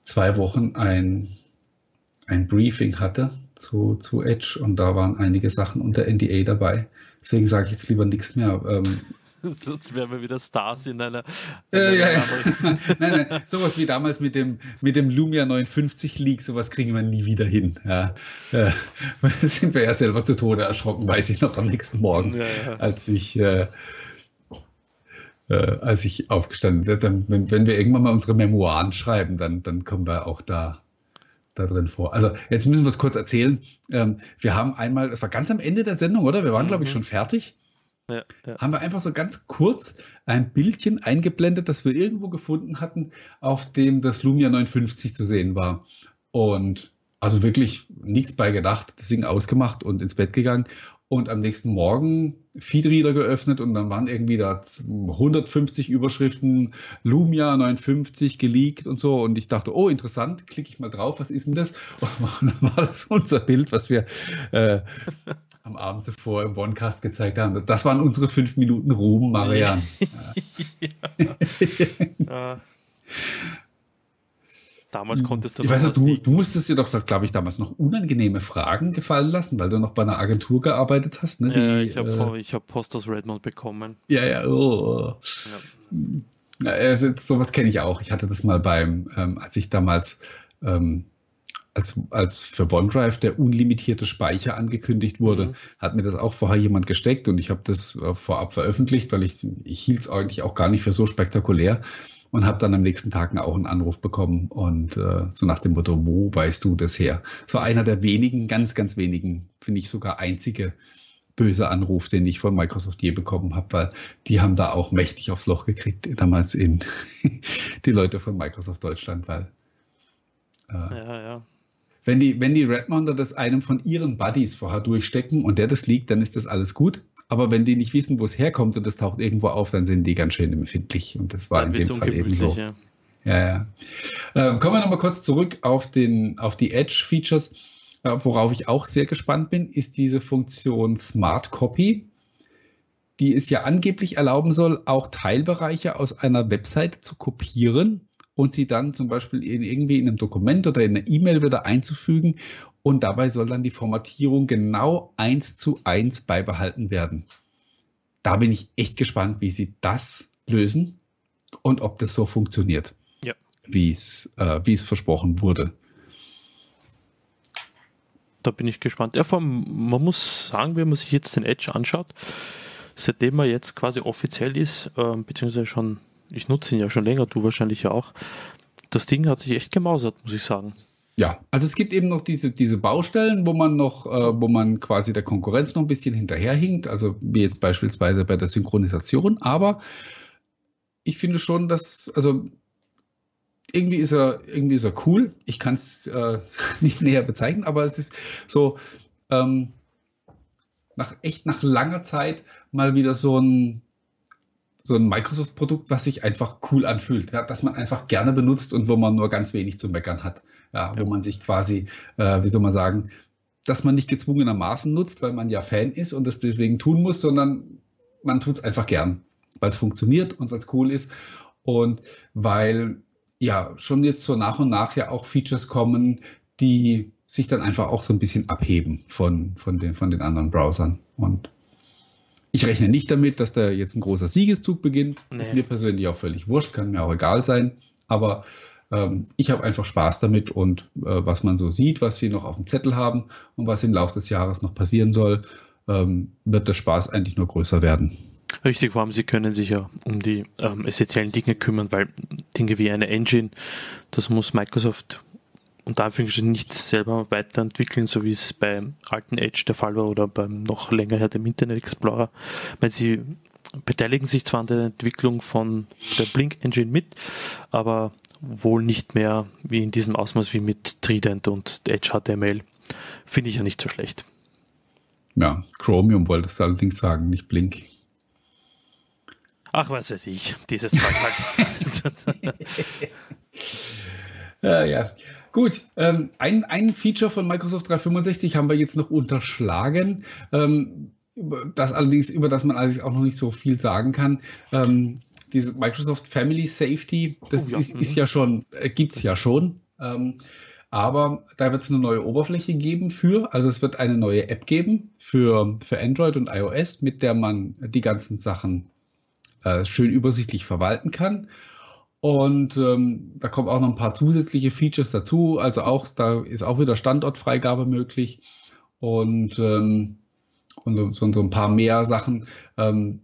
zwei Wochen ein, ein Briefing hatte zu, zu Edge und da waren einige Sachen unter NDA dabei. Deswegen sage ich jetzt lieber nichts mehr. Ähm, Sonst wären wir wieder Stars in einer. Äh, ja, ja. nein, nein, sowas wie damals mit dem, mit dem Lumia 950 Leak, sowas kriegen wir nie wieder hin. Ja. Äh, sind wir ja selber zu Tode erschrocken, weiß ich noch am nächsten Morgen, ja, ja. als ich. Äh, äh, als ich aufgestanden bin. Dann, wenn, wenn wir irgendwann mal unsere Memoiren schreiben, dann, dann kommen wir auch da, da drin vor. Also jetzt müssen wir es kurz erzählen. Ähm, wir haben einmal, es war ganz am Ende der Sendung, oder? Wir waren, mhm. glaube ich, schon fertig. Ja. Haben wir einfach so ganz kurz ein Bildchen eingeblendet, das wir irgendwo gefunden hatten, auf dem das Lumia 950 zu sehen war. Und also wirklich nichts bei gedacht, das Ding ausgemacht und ins Bett gegangen und am nächsten Morgen Feedreader geöffnet und dann waren irgendwie da 150 Überschriften Lumia 59 geleakt und so und ich dachte, oh interessant, klicke ich mal drauf, was ist denn das? Und dann war das unser Bild, was wir äh, am Abend zuvor im OneCast gezeigt haben. Das waren unsere fünf Minuten Ruhm, Marian. ja. Damals konntest du. Ich weiß noch, du, du musstest dir doch, glaube ich, damals noch unangenehme Fragen gefallen lassen, weil du noch bei einer Agentur gearbeitet hast. Ne? Die, ja, ich habe äh, hab Post aus Redmond bekommen. Ja, ja, oh. ja also, sowas kenne ich auch. Ich hatte das mal beim, ähm, als ich damals ähm, als, als für OneDrive der unlimitierte Speicher angekündigt wurde, mhm. hat mir das auch vorher jemand gesteckt und ich habe das äh, vorab veröffentlicht, weil ich, ich hielt es eigentlich auch gar nicht für so spektakulär und habe dann am nächsten Tag auch einen Anruf bekommen und äh, so nach dem Motto, wo weißt du das her? So einer der wenigen, ganz, ganz wenigen, finde ich sogar einzige böse Anruf, den ich von Microsoft je bekommen habe, weil die haben da auch mächtig aufs Loch gekriegt, damals in die Leute von Microsoft Deutschland, weil äh, ja, ja. Wenn die, wenn die Redmonder das einem von ihren Buddies vorher durchstecken und der das liegt, dann ist das alles gut. Aber wenn die nicht wissen, wo es herkommt und das taucht irgendwo auf, dann sind die ganz schön empfindlich. Und das war dann in dem Fall eben so. Ja, ja. ja. Ähm, kommen wir nochmal kurz zurück auf, den, auf die Edge-Features. Äh, worauf ich auch sehr gespannt bin, ist diese Funktion Smart Copy, die es ja angeblich erlauben soll, auch Teilbereiche aus einer Webseite zu kopieren und sie dann zum Beispiel in, irgendwie in einem Dokument oder in einer E-Mail wieder einzufügen und dabei soll dann die Formatierung genau eins zu eins beibehalten werden. Da bin ich echt gespannt, wie sie das lösen und ob das so funktioniert, ja. wie es äh, es versprochen wurde. Da bin ich gespannt. Ja, allem, man muss sagen, wenn man sich jetzt den Edge anschaut, seitdem er jetzt quasi offiziell ist, äh, beziehungsweise schon, ich nutze ihn ja schon länger, du wahrscheinlich ja auch, das Ding hat sich echt gemausert, muss ich sagen. Ja, also es gibt eben noch diese, diese Baustellen, wo man noch, äh, wo man quasi der Konkurrenz noch ein bisschen hinterherhinkt, also wie jetzt beispielsweise bei der Synchronisation, aber ich finde schon, dass, also irgendwie ist er, irgendwie ist er cool. Ich kann es äh, nicht näher bezeichnen, aber es ist so, ähm, nach, echt nach langer Zeit mal wieder so ein, so ein Microsoft-Produkt, was sich einfach cool anfühlt, ja, dass man einfach gerne benutzt und wo man nur ganz wenig zu meckern hat. Ja. Wo man sich quasi, äh, wie soll man sagen, dass man nicht gezwungenermaßen nutzt, weil man ja Fan ist und das deswegen tun muss, sondern man tut es einfach gern, weil es funktioniert und weil es cool ist und weil ja schon jetzt so nach und nach ja auch Features kommen, die sich dann einfach auch so ein bisschen abheben von, von, den, von den anderen Browsern. Und ich rechne nicht damit, dass da jetzt ein großer Siegeszug beginnt. Nee. Ist mir persönlich auch völlig wurscht, kann mir auch egal sein. Aber ähm, ich habe einfach Spaß damit und äh, was man so sieht, was sie noch auf dem Zettel haben und was im Laufe des Jahres noch passieren soll, ähm, wird der Spaß eigentlich nur größer werden. Richtig, vor allem sie können sich ja um die ähm, essentiellen Dinge kümmern, weil Dinge wie eine Engine, das muss Microsoft unter Anführungsstrichen nicht selber weiterentwickeln, so wie es beim alten Edge der Fall war oder beim noch länger her dem Internet Explorer. Weil sie beteiligen sich zwar an der Entwicklung von der Blink Engine mit, aber wohl nicht mehr wie in diesem Ausmaß wie mit Trident und Edge HTML. Finde ich ja nicht so schlecht. Ja, Chromium wolltest du allerdings sagen, nicht Blink. Ach, was weiß ich, dieses Zeug halt. ja, ja. Gut, ähm, ein, ein Feature von Microsoft 365 haben wir jetzt noch unterschlagen, ähm, das allerdings, über das man allerdings auch noch nicht so viel sagen kann. Ähm, dieses Microsoft Family Safety, das oh, ja. Ist, ist, mhm. ja schon, äh, gibt es ja schon. Ähm, aber da wird es eine neue Oberfläche geben für, also es wird eine neue App geben für, für Android und iOS, mit der man die ganzen Sachen äh, schön übersichtlich verwalten kann. Und ähm, da kommen auch noch ein paar zusätzliche Features dazu. Also auch, da ist auch wieder Standortfreigabe möglich und, ähm, und so, so, ein paar mehr Sachen. Ähm,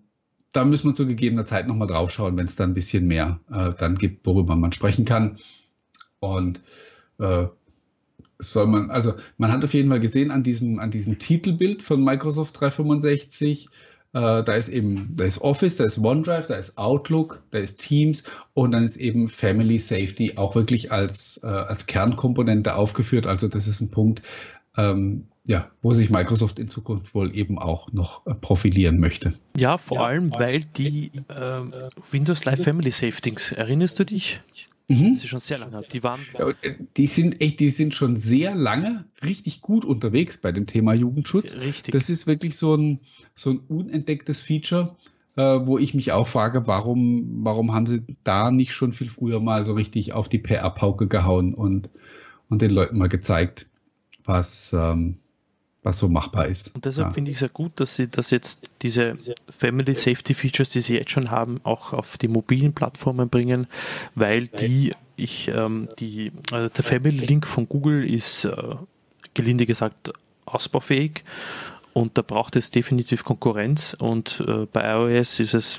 da müssen wir zu gegebener Zeit nochmal drauf schauen, wenn es dann ein bisschen mehr äh, dann gibt, worüber man sprechen kann. Und äh, soll man, also man hat auf jeden Fall gesehen an diesem, an diesem Titelbild von Microsoft 365, äh, da ist eben, da ist Office, da ist OneDrive, da ist Outlook, da ist Teams und dann ist eben Family Safety auch wirklich als, äh, als Kernkomponente aufgeführt. Also das ist ein Punkt, ähm, ja, wo sich Microsoft in Zukunft wohl eben auch noch äh, profilieren möchte. Ja, vor ja, allem, weil die äh, Windows Live Family Safetings, erinnerst du dich? Mhm. Das ist schon sehr lange. Die waren. Ja, äh, die sind echt, die sind schon sehr lange richtig gut unterwegs bei dem Thema Jugendschutz. Richtig. Das ist wirklich so ein, so ein unentdecktes Feature, äh, wo ich mich auch frage, warum, warum haben sie da nicht schon viel früher mal so richtig auf die PR-Pauke gehauen und, und den Leuten mal gezeigt, was, ähm, was so machbar ist. Und deshalb ja. finde ich es ja gut, dass sie das jetzt diese Family Safety Features, die sie jetzt schon haben, auch auf die mobilen Plattformen bringen, weil die ich ähm, die also der Family Link von Google ist äh, gelinde gesagt ausbaufähig und da braucht es definitiv Konkurrenz und äh, bei iOS ist es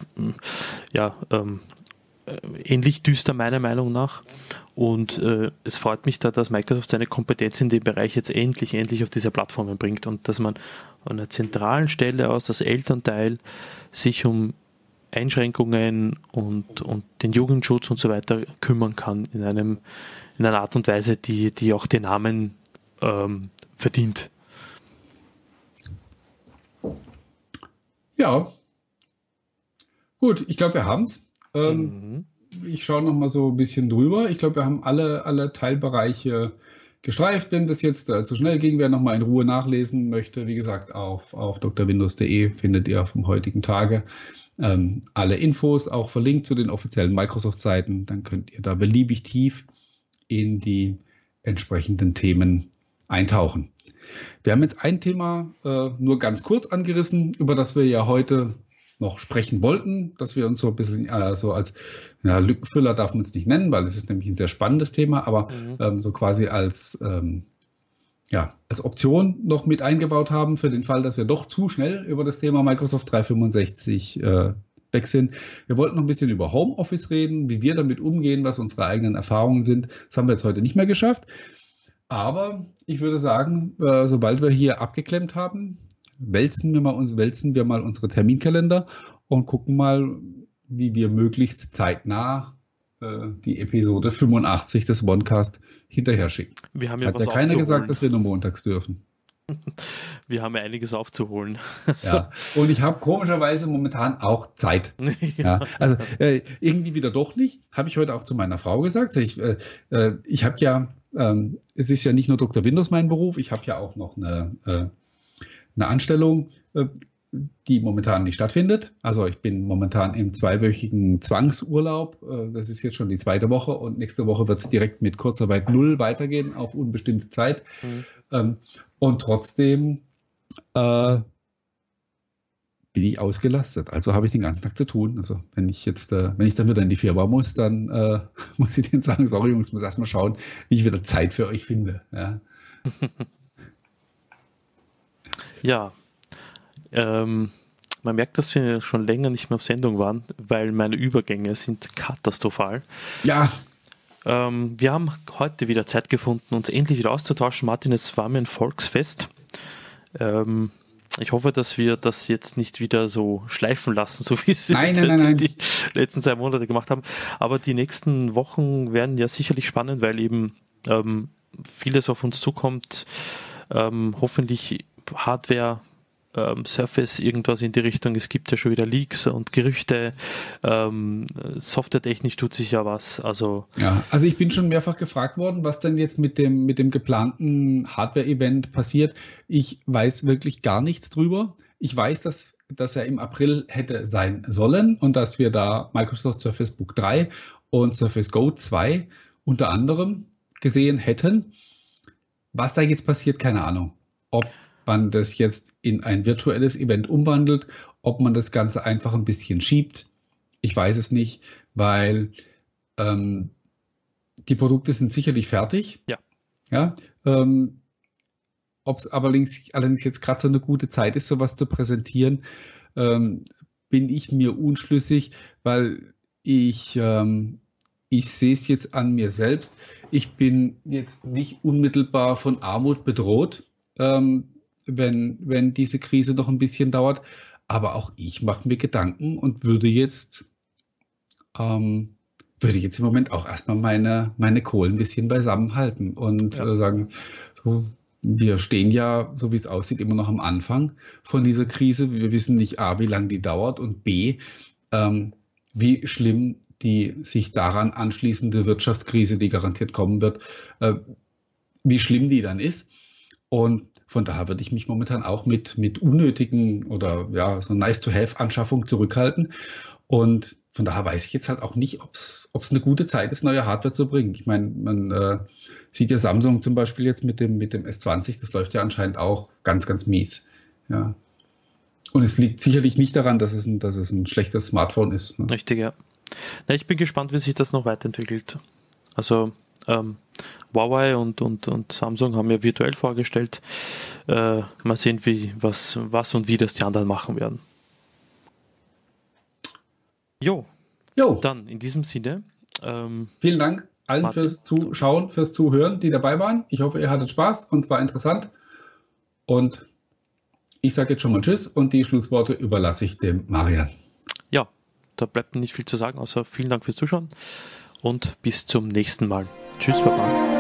ja ähm, äh, ähnlich düster meiner Meinung nach. Und äh, es freut mich da, dass Microsoft seine Kompetenz in dem Bereich jetzt endlich, endlich auf diese Plattformen bringt und dass man an einer zentralen Stelle aus als Elternteil sich um Einschränkungen und, und den Jugendschutz und so weiter kümmern kann in einem in einer Art und Weise, die, die auch den Namen ähm, verdient. Ja. Gut, ich glaube, wir haben es. Ähm, mhm. Ich schaue noch mal so ein bisschen drüber. Ich glaube, wir haben alle, alle Teilbereiche gestreift. Wenn das jetzt äh, zu schnell ging, wer noch mal in Ruhe nachlesen möchte, wie gesagt, auf, auf drwindows.de findet ihr vom heutigen Tage ähm, alle Infos, auch verlinkt zu den offiziellen Microsoft-Seiten. Dann könnt ihr da beliebig tief in die entsprechenden Themen eintauchen. Wir haben jetzt ein Thema äh, nur ganz kurz angerissen, über das wir ja heute noch sprechen wollten, dass wir uns so ein bisschen äh, so als ja, Lückenfüller darf man es nicht nennen, weil es ist nämlich ein sehr spannendes Thema, aber mhm. ähm, so quasi als, ähm, ja, als Option noch mit eingebaut haben für den Fall, dass wir doch zu schnell über das Thema Microsoft 365 äh, weg sind. Wir wollten noch ein bisschen über Homeoffice reden, wie wir damit umgehen, was unsere eigenen Erfahrungen sind. Das haben wir jetzt heute nicht mehr geschafft. Aber ich würde sagen, äh, sobald wir hier abgeklemmt haben, wälzen wir mal, uns, wälzen wir mal unsere Terminkalender und gucken mal, wie wir möglichst zeitnah äh, die Episode 85 des OneCast hinterher schicken. Wir haben ja Hat ja keiner gesagt, dass wir nur montags dürfen. Wir haben ja einiges aufzuholen. ja. Und ich habe komischerweise momentan auch Zeit. ja. Also äh, irgendwie wieder doch nicht. Habe ich heute auch zu meiner Frau gesagt. Ich, äh, äh ich habe ja, ähm, es ist ja nicht nur Dr. Windows mein Beruf, ich habe ja auch noch eine äh, eine Anstellung, äh, die momentan nicht stattfindet. Also ich bin momentan im zweiwöchigen Zwangsurlaub. Äh, das ist jetzt schon die zweite Woche und nächste Woche wird es direkt mit Kurzarbeit null weitergehen auf unbestimmte Zeit. Mhm. Ähm, und trotzdem äh, bin ich ausgelastet. Also habe ich den ganzen Tag zu tun. Also wenn ich jetzt, äh, wenn ich dann wieder in die Firma muss, dann äh, muss ich denen sagen, sorry Jungs, muss erstmal schauen, wie ich wieder Zeit für euch finde. Ja. ja. Ähm, man merkt, dass wir schon länger nicht mehr auf Sendung waren, weil meine Übergänge sind katastrophal. Ja. Ähm, wir haben heute wieder Zeit gefunden, uns endlich wieder auszutauschen. Martin, es war mir ein Volksfest. Ähm, ich hoffe, dass wir das jetzt nicht wieder so schleifen lassen, so wie es nein, nein, nein, die letzten zwei Monate gemacht haben. Aber die nächsten Wochen werden ja sicherlich spannend, weil eben ähm, vieles auf uns zukommt. Ähm, hoffentlich Hardware ähm, Surface irgendwas in die Richtung. Es gibt ja schon wieder Leaks und Gerüchte. Ähm, softwaretechnisch tut sich ja was. Also ja, also ich bin schon mehrfach gefragt worden, was denn jetzt mit dem mit dem geplanten Hardware-Event passiert. Ich weiß wirklich gar nichts drüber. Ich weiß, dass dass er im April hätte sein sollen und dass wir da Microsoft Surface Book 3 und Surface Go 2 unter anderem gesehen hätten. Was da jetzt passiert, keine Ahnung. Ob man das jetzt in ein virtuelles Event umwandelt, ob man das Ganze einfach ein bisschen schiebt. Ich weiß es nicht, weil ähm, die Produkte sind sicherlich fertig. Ja. ja ähm, ob es allerdings, allerdings jetzt gerade so eine gute Zeit ist, sowas zu präsentieren, ähm, bin ich mir unschlüssig, weil ich, ähm, ich sehe es jetzt an mir selbst. Ich bin jetzt nicht unmittelbar von Armut bedroht. Ähm, wenn, wenn diese Krise noch ein bisschen dauert. Aber auch ich mache mir Gedanken und würde jetzt, ähm, würde jetzt im Moment auch erstmal meine, meine Kohlen ein bisschen beisammen halten und ja. äh, sagen, so, wir stehen ja, so wie es aussieht, immer noch am Anfang von dieser Krise. Wir wissen nicht A, wie lange die dauert und B, ähm, wie schlimm die sich daran anschließende Wirtschaftskrise, die garantiert kommen wird, äh, wie schlimm die dann ist. Und von daher würde ich mich momentan auch mit, mit unnötigen oder ja, so nice-to-have-Anschaffung zurückhalten. Und von daher weiß ich jetzt halt auch nicht, ob es eine gute Zeit ist, neue Hardware zu bringen. Ich meine, man äh, sieht ja Samsung zum Beispiel jetzt mit dem, mit dem S20, das läuft ja anscheinend auch ganz, ganz mies. Ja. Und es liegt sicherlich nicht daran, dass es ein, dass es ein schlechtes Smartphone ist. Ne? Richtig, ja. Na, ich bin gespannt, wie sich das noch weiterentwickelt. Also ähm, Huawei und, und, und Samsung haben ja virtuell vorgestellt. Äh, mal sehen, wie, was, was und wie das die anderen machen werden. Jo. Jo. Dann in diesem Sinne. Ähm, Vielen Dank allen Martin. fürs Zuschauen, fürs Zuhören, die dabei waren. Ich hoffe, ihr hattet Spaß und zwar interessant. Und ich sage jetzt schon mal Tschüss und die Schlussworte überlasse ich dem Marian. Ja, da bleibt nicht viel zu sagen, außer vielen Dank fürs Zuschauen und bis zum nächsten Mal. Tschüss, Papa.